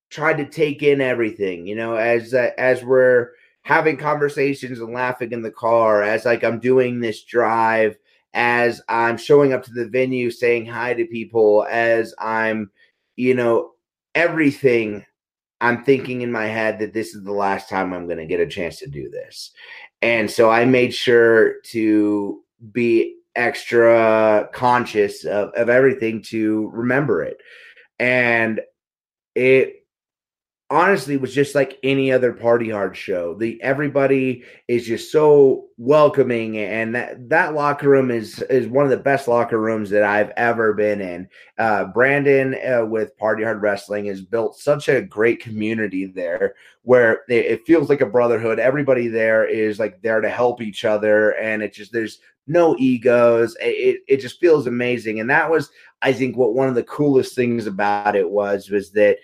tried to take in everything, you know, as uh, as we're having conversations and laughing in the car, as like I'm doing this drive, as I'm showing up to the venue, saying hi to people, as I'm, you know, everything. I'm thinking in my head that this is the last time I'm going to get a chance to do this. And so I made sure to be extra conscious of, of everything to remember it. And it honestly was just like any other party hard show. The everybody is just so welcoming and that that locker room is is one of the best locker rooms that i've ever been in. Uh, brandon uh, with party hard wrestling has built such a great community there where it, it feels like a brotherhood. Everybody there is like there to help each other and it just there's no egos. It, it just feels amazing and that was i think what one of the coolest things about it was was that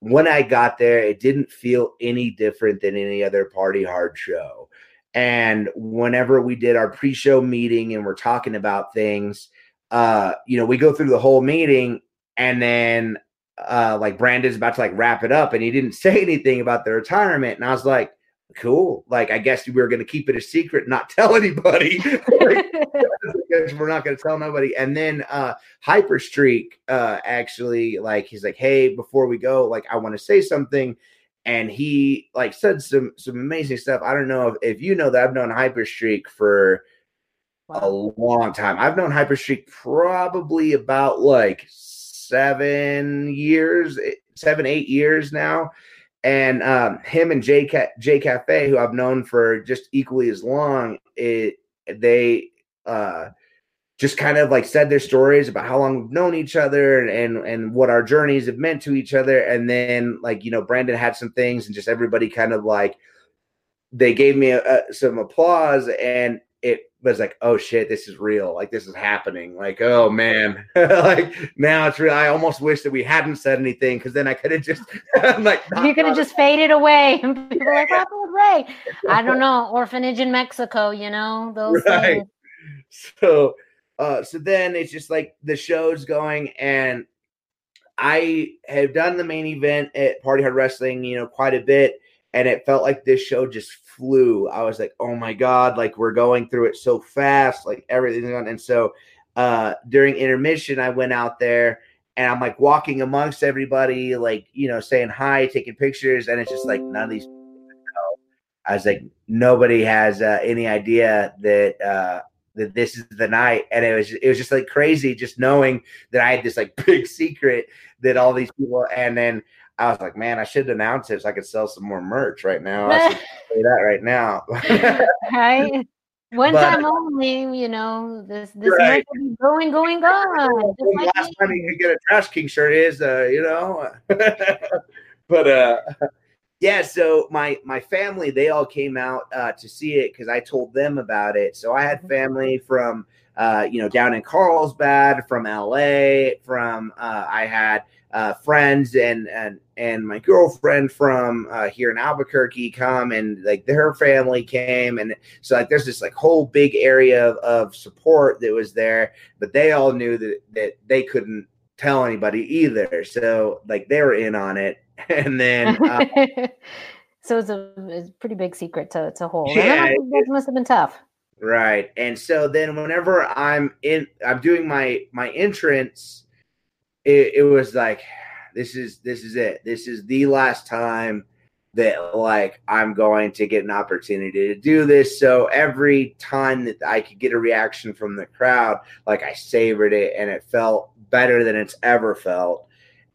when I got there, it didn't feel any different than any other party hard show. And whenever we did our pre-show meeting and we're talking about things, uh, you know, we go through the whole meeting and then uh like Brandon's about to like wrap it up and he didn't say anything about the retirement. And I was like, cool. Like, I guess we were going to keep it a secret, not tell anybody. we're not going to tell nobody. And then uh Hyperstreak uh actually like he's like, hey, before we go, like I want to say something. And he like said some some amazing stuff. I don't know if, if you know that I've known Hyperstreak for wow. a long time. I've known Hyperstreak probably about like seven years, seven, eight years now and um, him and Jay Ca- Jay Cafe, who I've known for just equally as long, it they uh, just kind of like said their stories about how long we've known each other and, and and what our journeys have meant to each other, and then like you know Brandon had some things, and just everybody kind of like they gave me a, a, some applause, and it was like, oh shit, this is real. Like this is happening. Like, oh man, like now it's real. I almost wish that we hadn't said anything because then I could have just like you could have just faded away. And people like, what Ray? I don't know. Orphanage in Mexico, you know those right. things. So, uh, so then it's just like the show's going, and I have done the main event at Party Hard Wrestling, you know, quite a bit and it felt like this show just flew. I was like, oh my god, like we're going through it so fast, like everything's on. And so uh, during intermission, I went out there and I'm like walking amongst everybody, like you know, saying hi, taking pictures, and it's just like none of these. I was like, nobody has uh, any idea that uh, that this is the night, and it was it was just like crazy, just knowing that I had this like big secret that all these people, and then I was like, man, I should announce it so I could sell some more merch right now. I should say that right now. right. One but, time only, you know, this this right. be going, going, on. The last time you could get a Trash King shirt is, uh, you know. but uh yeah, so my my family, they all came out uh to see it because I told them about it. So I had mm-hmm. family from uh, you know, down in Carlsbad, from LA, from uh I had uh, friends and and and my girlfriend from uh, here in Albuquerque come and like their family came and so like there's this like whole big area of, of support that was there, but they all knew that that they couldn't tell anybody either. So like they were in on it, and then. Uh, so it's a, it's a pretty big secret to to hold. Yeah, that must have been tough. Right, and so then whenever I'm in, I'm doing my my entrance it, it was like this is this is it. This is the last time that like I'm going to get an opportunity to do this. So every time that I could get a reaction from the crowd, like I savored it and it felt better than it's ever felt.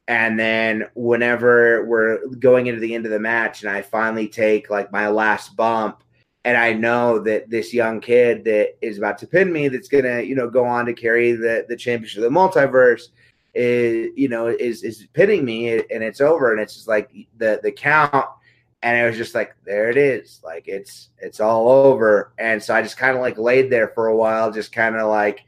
And then whenever we're going into the end of the match and I finally take like my last bump and I know that this young kid that is about to pin me that's gonna, you know, go on to carry the the championship of the multiverse is you know is is pinning me and it's over and it's just like the the count and it was just like there it is. Like it's it's all over. And so i just kind of like laid there for a while just kind of like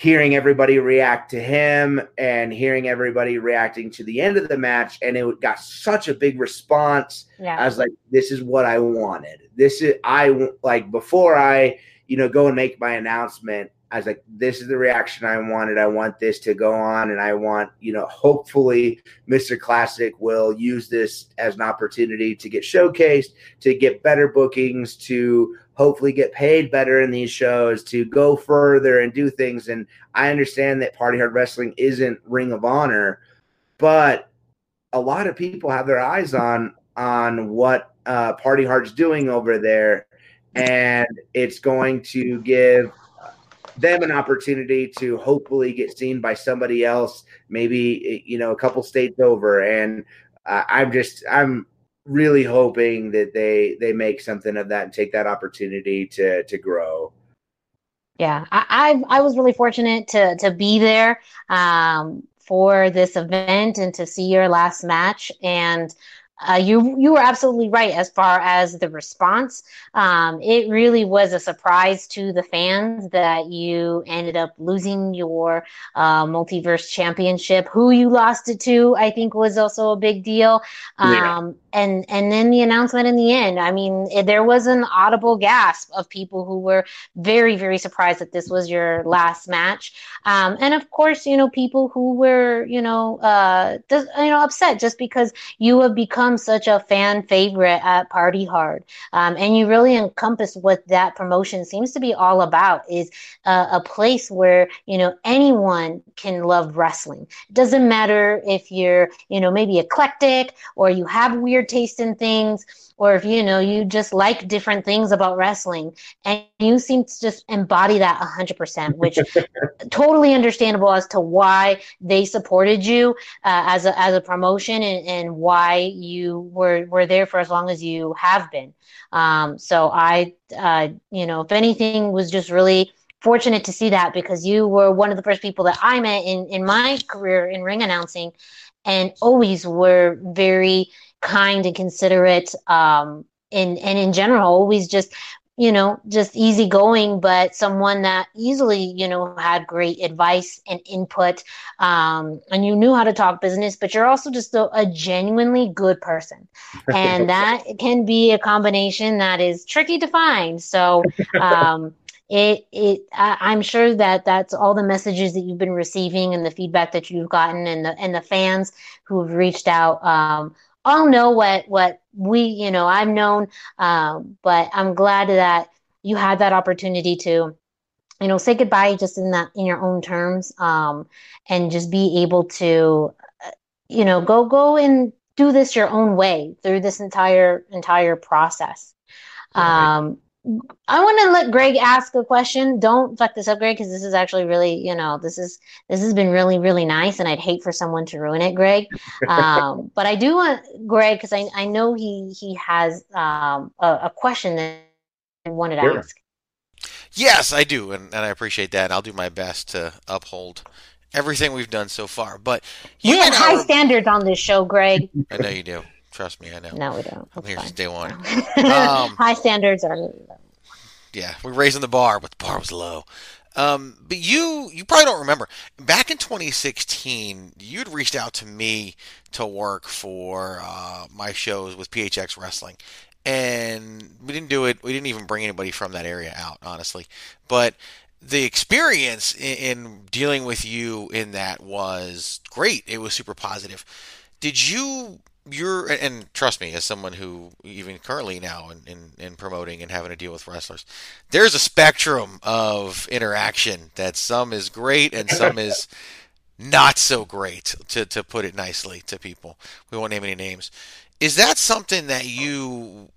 hearing everybody react to him and hearing everybody reacting to the end of the match and it got such a big response yeah. i was like this is what i wanted this is i like before i you know go and make my announcement I was like, this is the reaction I wanted. I want this to go on, and I want, you know, hopefully Mr. Classic will use this as an opportunity to get showcased, to get better bookings, to hopefully get paid better in these shows, to go further and do things. And I understand that Party Hard Wrestling isn't Ring of Honor, but a lot of people have their eyes on on what uh, Party Hard's doing over there, and it's going to give them an opportunity to hopefully get seen by somebody else, maybe you know a couple states over. And uh, I'm just I'm really hoping that they they make something of that and take that opportunity to to grow. Yeah, I I, I was really fortunate to to be there um, for this event and to see your last match and uh, you you were absolutely right as far as the response. Um, it really was a surprise to the fans that you ended up losing your uh, multiverse championship. Who you lost it to, I think, was also a big deal. Um, yeah. And and then the announcement in the end. I mean, it, there was an audible gasp of people who were very very surprised that this was your last match. Um, and of course, you know, people who were you know uh, you know upset just because you have become become such a fan favorite at Party Hard, um, and you really encompass what that promotion seems to be all about is uh, a place where you know anyone can love wrestling. It doesn't matter if you're you know maybe eclectic or you have weird taste in things or if you know you just like different things about wrestling and you seem to just embody that 100% which totally understandable as to why they supported you uh, as a as a promotion and, and why you were were there for as long as you have been. Um, so i uh, you know if anything was just really fortunate to see that because you were one of the first people that i met in in my career in ring announcing and always were very kind and considerate um and and in general always just you know just easygoing but someone that easily you know had great advice and input um and you knew how to talk business but you're also just a, a genuinely good person. And that can be a combination that is tricky to find. So um it it I, am sure that that's all the messages that you've been receiving and the feedback that you've gotten and the and the fans who've reached out um, all know what what we you know I've known, um, but I'm glad that you had that opportunity to you know say goodbye just in that in your own terms um, and just be able to uh, you know go go and do this your own way through this entire entire process. Right. Um, I want to let Greg ask a question. Don't fuck this up, Greg, because this is actually really, you know, this is this has been really, really nice, and I'd hate for someone to ruin it, Greg. Um, but I do want Greg because I I know he he has um, a, a, question that I wanted to sure. ask. Yes, I do, and, and I appreciate that. I'll do my best to uphold everything we've done so far. But we have high our... standards on this show, Greg. I know you do. Trust me, I know. No, we don't. I'm here since day one. Um, High standards are. Yeah, we're raising the bar, but the bar was low. Um, but you, you probably don't remember. Back in 2016, you'd reached out to me to work for uh, my shows with PHX Wrestling, and we didn't do it. We didn't even bring anybody from that area out, honestly. But the experience in, in dealing with you in that was great. It was super positive. Did you you're and trust me as someone who even currently now in, in, in, promoting and having to deal with wrestlers there's a spectrum of interaction that some is great and some is not so great to, to put it nicely to people. We won't name any names. Is that something that you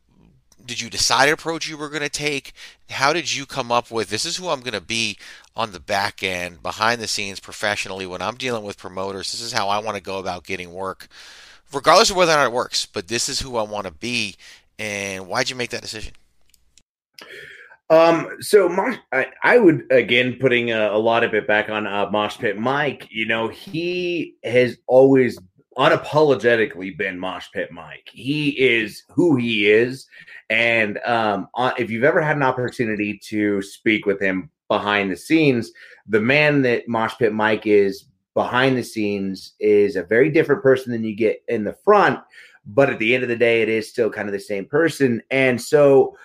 did you decide an approach you were going to take? How did you come up with this is who i'm going to be on the back end behind the scenes professionally when i'm dealing with promoters. This is how i want to go about getting work regardless of whether or not it works. But this is who I want to be. And why'd you make that decision? Um, so Mosh, I, I would again putting a, a, lot of it back on uh, Mosh Pit Mike. You know, he has always unapologetically been Mosh Pit Mike. He is who he is, and um, uh, if you've ever had an opportunity to speak with him behind the scenes, the man that Mosh Pit Mike is behind the scenes is a very different person than you get in the front. But at the end of the day, it is still kind of the same person, and so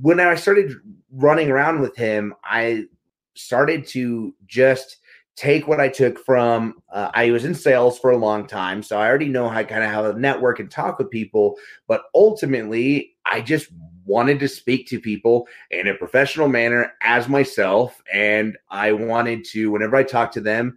when I started running around with him, I started to just take what I took from. Uh, I was in sales for a long time, so I already know how kind of how to network and talk with people. But ultimately, I just wanted to speak to people in a professional manner as myself, and I wanted to, whenever I talked to them,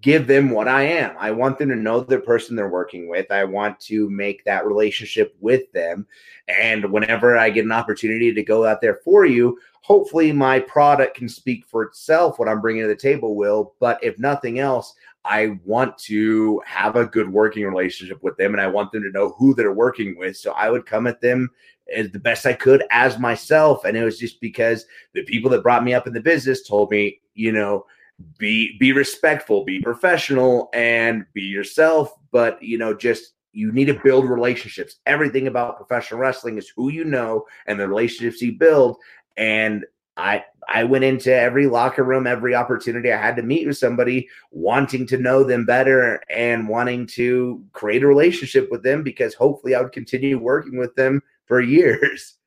give them what I am. I want them to know the person they're working with. I want to make that relationship with them. And whenever I get an opportunity to go out there for you, hopefully my product can speak for itself. What I'm bringing to the table will. But if nothing else, I want to have a good working relationship with them and I want them to know who they're working with. So I would come at them as the best I could as myself. And it was just because the people that brought me up in the business told me, you know, be be respectful, be professional, and be yourself. But you know, just you need to build relationships. Everything about professional wrestling is who you know and the relationships you build. And I I went into every locker room, every opportunity I had to meet with somebody, wanting to know them better and wanting to create a relationship with them because hopefully I would continue working with them for years.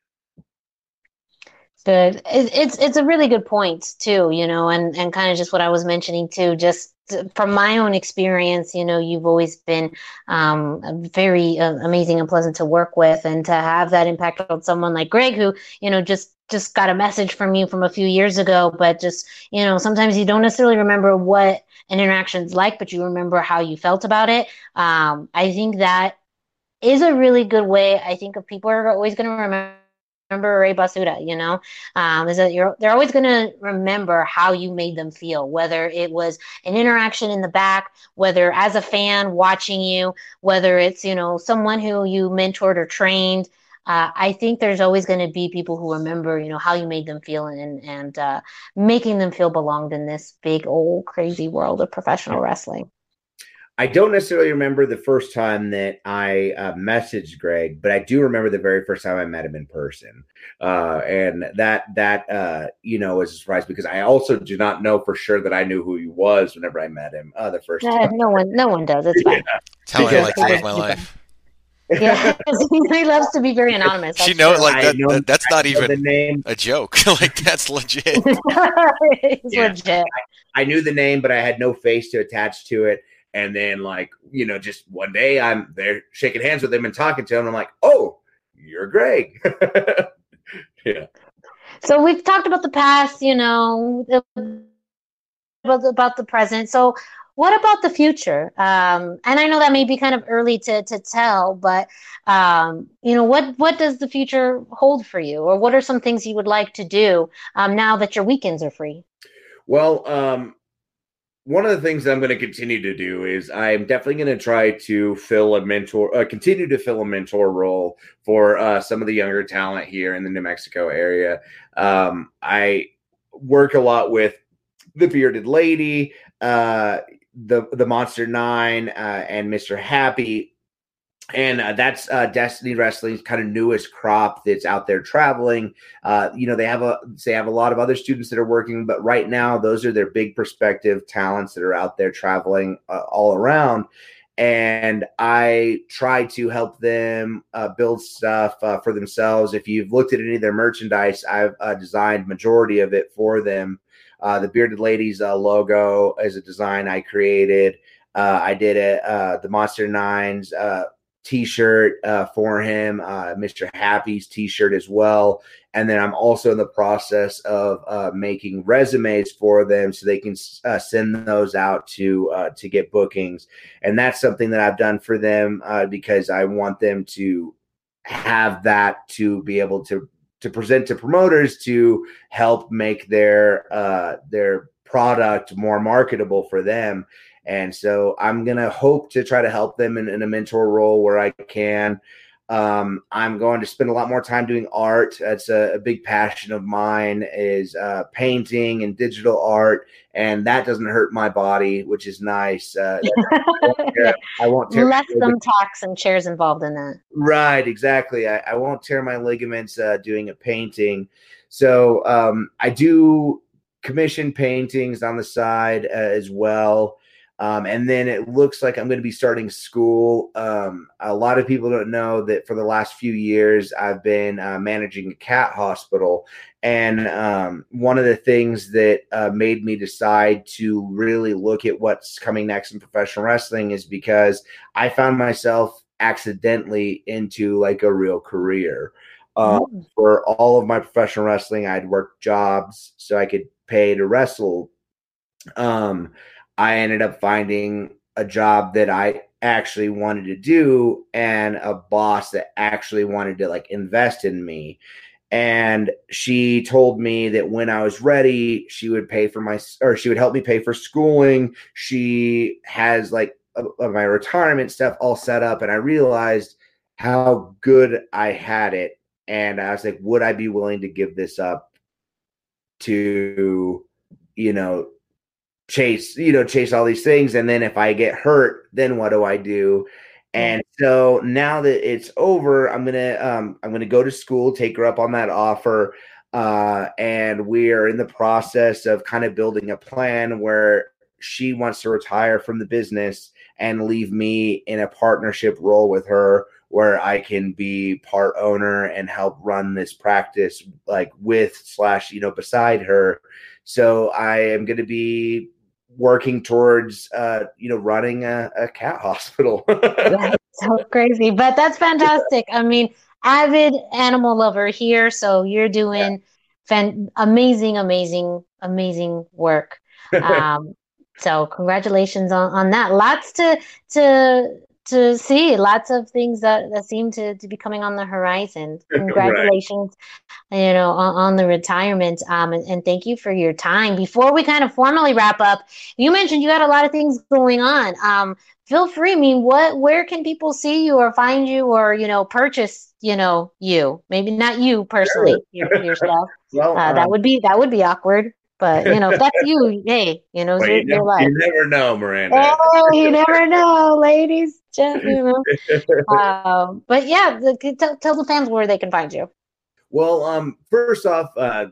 Good. It's it's a really good point too, you know, and and kind of just what I was mentioning too. Just from my own experience, you know, you've always been um, very uh, amazing and pleasant to work with, and to have that impact on someone like Greg, who you know just just got a message from you from a few years ago, but just you know sometimes you don't necessarily remember what an interaction's like, but you remember how you felt about it. Um, I think that is a really good way. I think of people are always going to remember remember Ray Basura, you know, um, is that you're they're always going to remember how you made them feel, whether it was an interaction in the back, whether as a fan watching you, whether it's you know someone who you mentored or trained. Uh, I think there's always going to be people who remember, you know, how you made them feel and and uh, making them feel belonged in this big old crazy world of professional wrestling. I don't necessarily remember the first time that I uh, messaged Greg, but I do remember the very first time I met him in person, uh, and that that uh, you know was a surprise because I also do not know for sure that I knew who he was whenever I met him uh, the first time. No one, no one does. It's fine. Yeah. That's how I like to live my life. Yeah, he loves to be very anonymous. She knows, like that, know, that, That's not even the name. a joke. like that's legit. it's yeah. legit. I, I knew the name, but I had no face to attach to it and then, like, you know, just one day I'm there shaking hands with him and talking to him. I'm like, oh, you're Greg. yeah. So we've talked about the past, you know, about, about the present. So what about the future? Um, and I know that may be kind of early to, to tell, but um, you know, what what does the future hold for you, or what are some things you would like to do um, now that your weekends are free? Well, um, one of the things that I'm going to continue to do is I'm definitely going to try to fill a mentor, uh, continue to fill a mentor role for uh, some of the younger talent here in the New Mexico area. Um, I work a lot with the Bearded Lady, uh, the the Monster Nine, uh, and Mister Happy and uh, that's uh, Destiny Wrestling's kind of newest crop that's out there traveling. Uh, you know, they have a they have a lot of other students that are working, but right now those are their big prospective talents that are out there traveling uh, all around. And I try to help them uh, build stuff uh, for themselves. If you've looked at any of their merchandise, I've designed majority of it for them. the Bearded Ladies logo is a design I created. I did it. the Monster Nines t-shirt uh, for him uh, mr happy's t-shirt as well. And then i'm also in the process of uh, making resumes for them so they can uh, send those out to uh, to get bookings. And that's something that i've done for them uh, because i want them to have that to be able to to present to promoters to help make their their product more marketable for them and so I'm going to hope to try to help them in, in, a mentor role where I can. Um, I'm going to spend a lot more time doing art. That's a, a big passion of mine is uh, painting and digital art, and that doesn't hurt my body, which is nice. Uh, I won't tear less them talks and chairs involved in that. Right, exactly. I, I won't tear my ligaments uh, doing a painting. So um, I do commission paintings on the side uh, as well. Um, and then it looks like I'm going to be starting school. Um, a lot of people don't know that for the last few years, I've been uh, managing a cat hospital. And um, one of the things that uh, made me decide to really look at what's coming next in professional wrestling is because I found myself accidentally into like a real career. Uh, mm. For all of my professional wrestling, I'd worked jobs so I could pay to wrestle. Um, I ended up finding a job that I actually wanted to do and a boss that actually wanted to like invest in me. And she told me that when I was ready, she would pay for my or she would help me pay for schooling. She has like a, a my retirement stuff all set up. And I realized how good I had it. And I was like, would I be willing to give this up to, you know, chase, you know, chase all these things. And then if I get hurt, then what do I do? And so now that it's over, I'm gonna um, I'm gonna go to school, take her up on that offer, uh, and we are in the process of kind of building a plan where she wants to retire from the business and leave me in a partnership role with her where I can be part owner and help run this practice like with slash you know beside her. So I am going to be working towards uh, you know running a, a cat hospital. that's so crazy, but that's fantastic. I mean, avid animal lover here, so you're doing yeah. fan- amazing, amazing, amazing work. Um, so congratulations on, on that. Lots to to to see lots of things that, that seem to, to be coming on the horizon. Congratulations, right. you know, on, on, the retirement. Um, and, and, thank you for your time. Before we kind of formally wrap up, you mentioned you had a lot of things going on. Um, feel free. I mean, what, where can people see you or find you or, you know, purchase, you know, you, maybe not you personally, sure. yourself. well, uh, um, that would be, that would be awkward. But you know, if that's you, hey, you know, well, you, your, life. you never know, Miranda. Oh, you never know, ladies you know. um, but yeah, the, tell, tell the fans where they can find you. Well, um, first off, uh,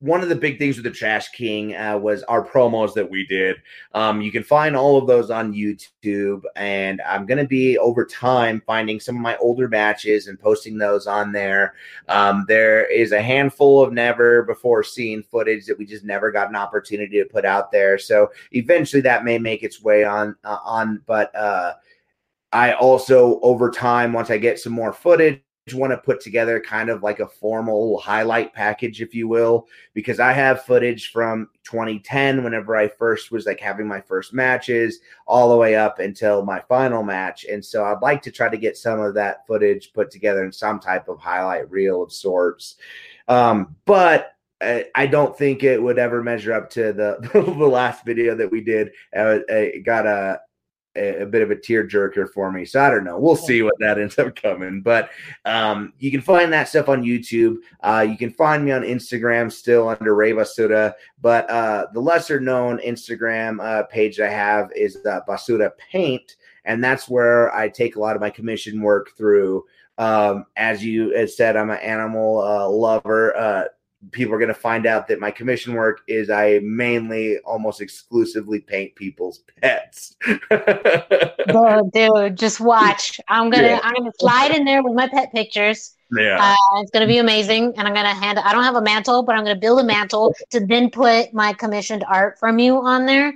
one of the big things with the Trash King uh, was our promos that we did. Um, you can find all of those on YouTube, and I'm going to be over time finding some of my older matches and posting those on there. Um, there is a handful of never before seen footage that we just never got an opportunity to put out there. So eventually that may make its way on uh, on, but uh, I also, over time, once I get some more footage, want to put together kind of like a formal highlight package, if you will, because I have footage from 2010, whenever I first was like having my first matches, all the way up until my final match. And so I'd like to try to get some of that footage put together in some type of highlight reel of sorts. Um, but I don't think it would ever measure up to the the last video that we did. Uh, it got a a, a, bit of a tear jerker for me. So I don't know. We'll see what that ends up coming. But um, you can find that stuff on YouTube. Uh, you can find me on Instagram still under Ray Basura. But uh, the lesser known Instagram uh, page I have is uh, Basura Paint. And that's where I take a lot of my commission work through. Um, as you had said, I'm an animal uh, lover. People are going to find out that my commission work is I mainly almost exclusively paint people's pets. oh, dude, just watch. I'm gonna yeah. I'm gonna slide in there with my pet pictures. Yeah, uh, it's gonna be amazing, and I'm gonna hand. I don't have a mantle, but I'm gonna build a mantle to then put my commissioned art from you on there.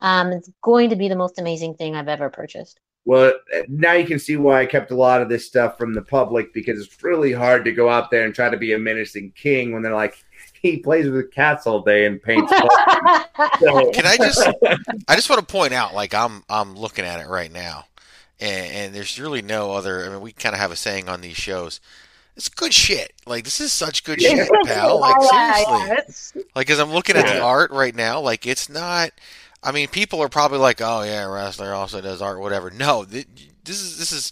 Um, it's going to be the most amazing thing I've ever purchased. Well, now you can see why I kept a lot of this stuff from the public because it's really hard to go out there and try to be a menacing king when they're like, he plays with cats all day and paints. so. Can I just? I just want to point out, like I'm, I'm looking at it right now, and, and there's really no other. I mean, we kind of have a saying on these shows. It's good shit. Like this is such good shit, pal. Like oh seriously. Like as I'm looking at the art right now, like it's not I mean, people are probably like, "Oh yeah, wrestler also does art, whatever." No, th- this is this is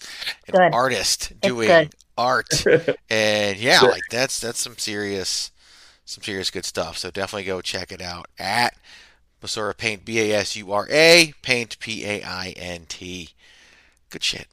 an Good. artist doing art, and yeah, like that's that's some serious some serious good stuff. So definitely go check it out at Basura Paint B A S U R A Paint P A I N T. Good shit.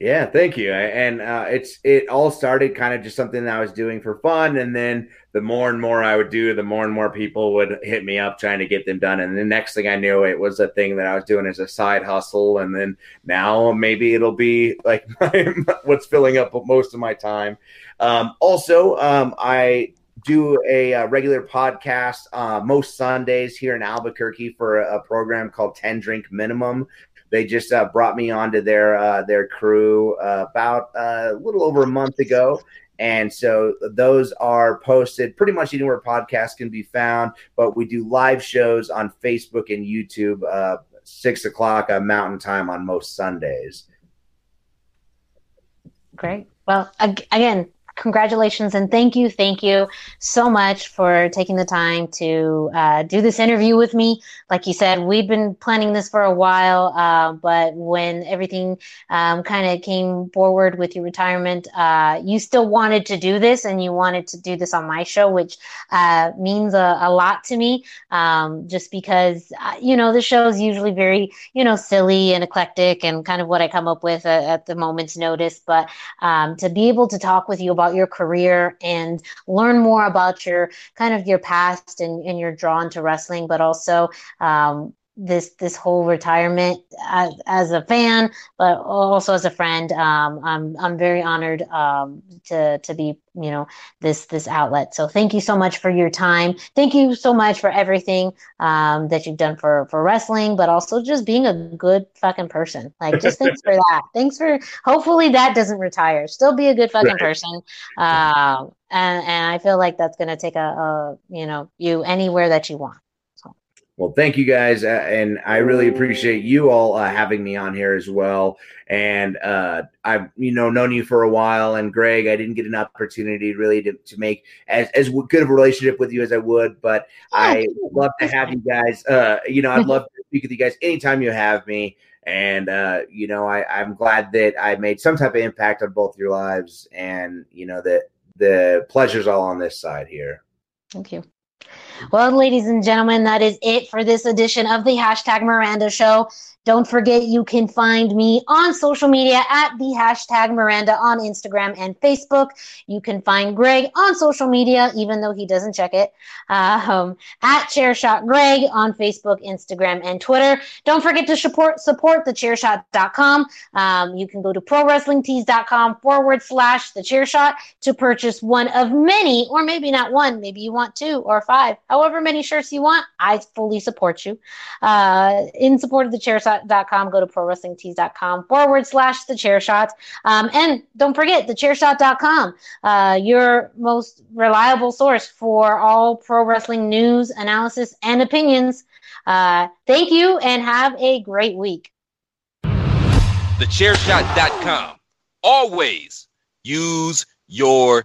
Yeah, thank you. And uh, it's it all started kind of just something that I was doing for fun, and then the more and more I would do, the more and more people would hit me up trying to get them done. And the next thing I knew, it was a thing that I was doing as a side hustle, and then now maybe it'll be like my, what's filling up most of my time. Um, also, um, I do a, uh regular podcast uh, most Sundays here in Albuquerque for a, a program called Ten Drink Minimum. They just uh, brought me onto their uh, their crew uh, about uh, a little over a month ago, and so those are posted pretty much anywhere podcasts can be found. But we do live shows on Facebook and YouTube, uh, six o'clock uh, Mountain Time on most Sundays. Great. Well, ag- again, congratulations and thank you, thank you so much for taking the time to uh, do this interview with me. Like you said, we've been planning this for a while, uh, but when everything um, kind of came forward with your retirement, uh, you still wanted to do this and you wanted to do this on my show, which uh, means a, a lot to me. Um, just because uh, you know the show is usually very you know silly and eclectic and kind of what I come up with at, at the moment's notice, but um, to be able to talk with you about your career and learn more about your kind of your past and, and your drawn to wrestling, but also um, this this whole retirement as, as a fan, but also as a friend. Um, I'm I'm very honored um, to to be you know this this outlet. So thank you so much for your time. Thank you so much for everything um, that you've done for for wrestling, but also just being a good fucking person. Like just thanks for that. Thanks for hopefully that doesn't retire. Still be a good fucking Right. person. Um, and and I feel like that's gonna take a, a you know you anywhere that you want. Well, thank you guys, uh, and I really appreciate you all uh, having me on here as well. And uh, I've you know known you for a while, and Greg, I didn't get an opportunity really to, to make as as good of a relationship with you as I would, but I love to have you guys. Uh, you know, I'd love to speak with you guys anytime you have me. And uh, you know, I, I'm glad that I made some type of impact on both your lives, and you know that the pleasure's all on this side here. Thank you. Well, ladies and gentlemen, that is it for this edition of the hashtag Miranda Show. Don't forget you can find me on social media at the hashtag Miranda on Instagram and Facebook. You can find Greg on social media, even though he doesn't check it, um, at Chairshot Greg on Facebook, Instagram, and Twitter. Don't forget to support support thechairshot.com. Um, you can go to prowrestlingtees.com forward slash the chairshot to purchase one of many, or maybe not one, maybe you want two or five, however many shirts you want. I fully support you. Uh, in support of the chairshot.com, go to prowrestlingtees.com forward slash the chairshot. Um, and don't forget the chairshot.com, uh, your most reliable source for all pro wrestling news, analysis, and opinions. Uh, thank you and have a great week. Thechairshot.com. Always use your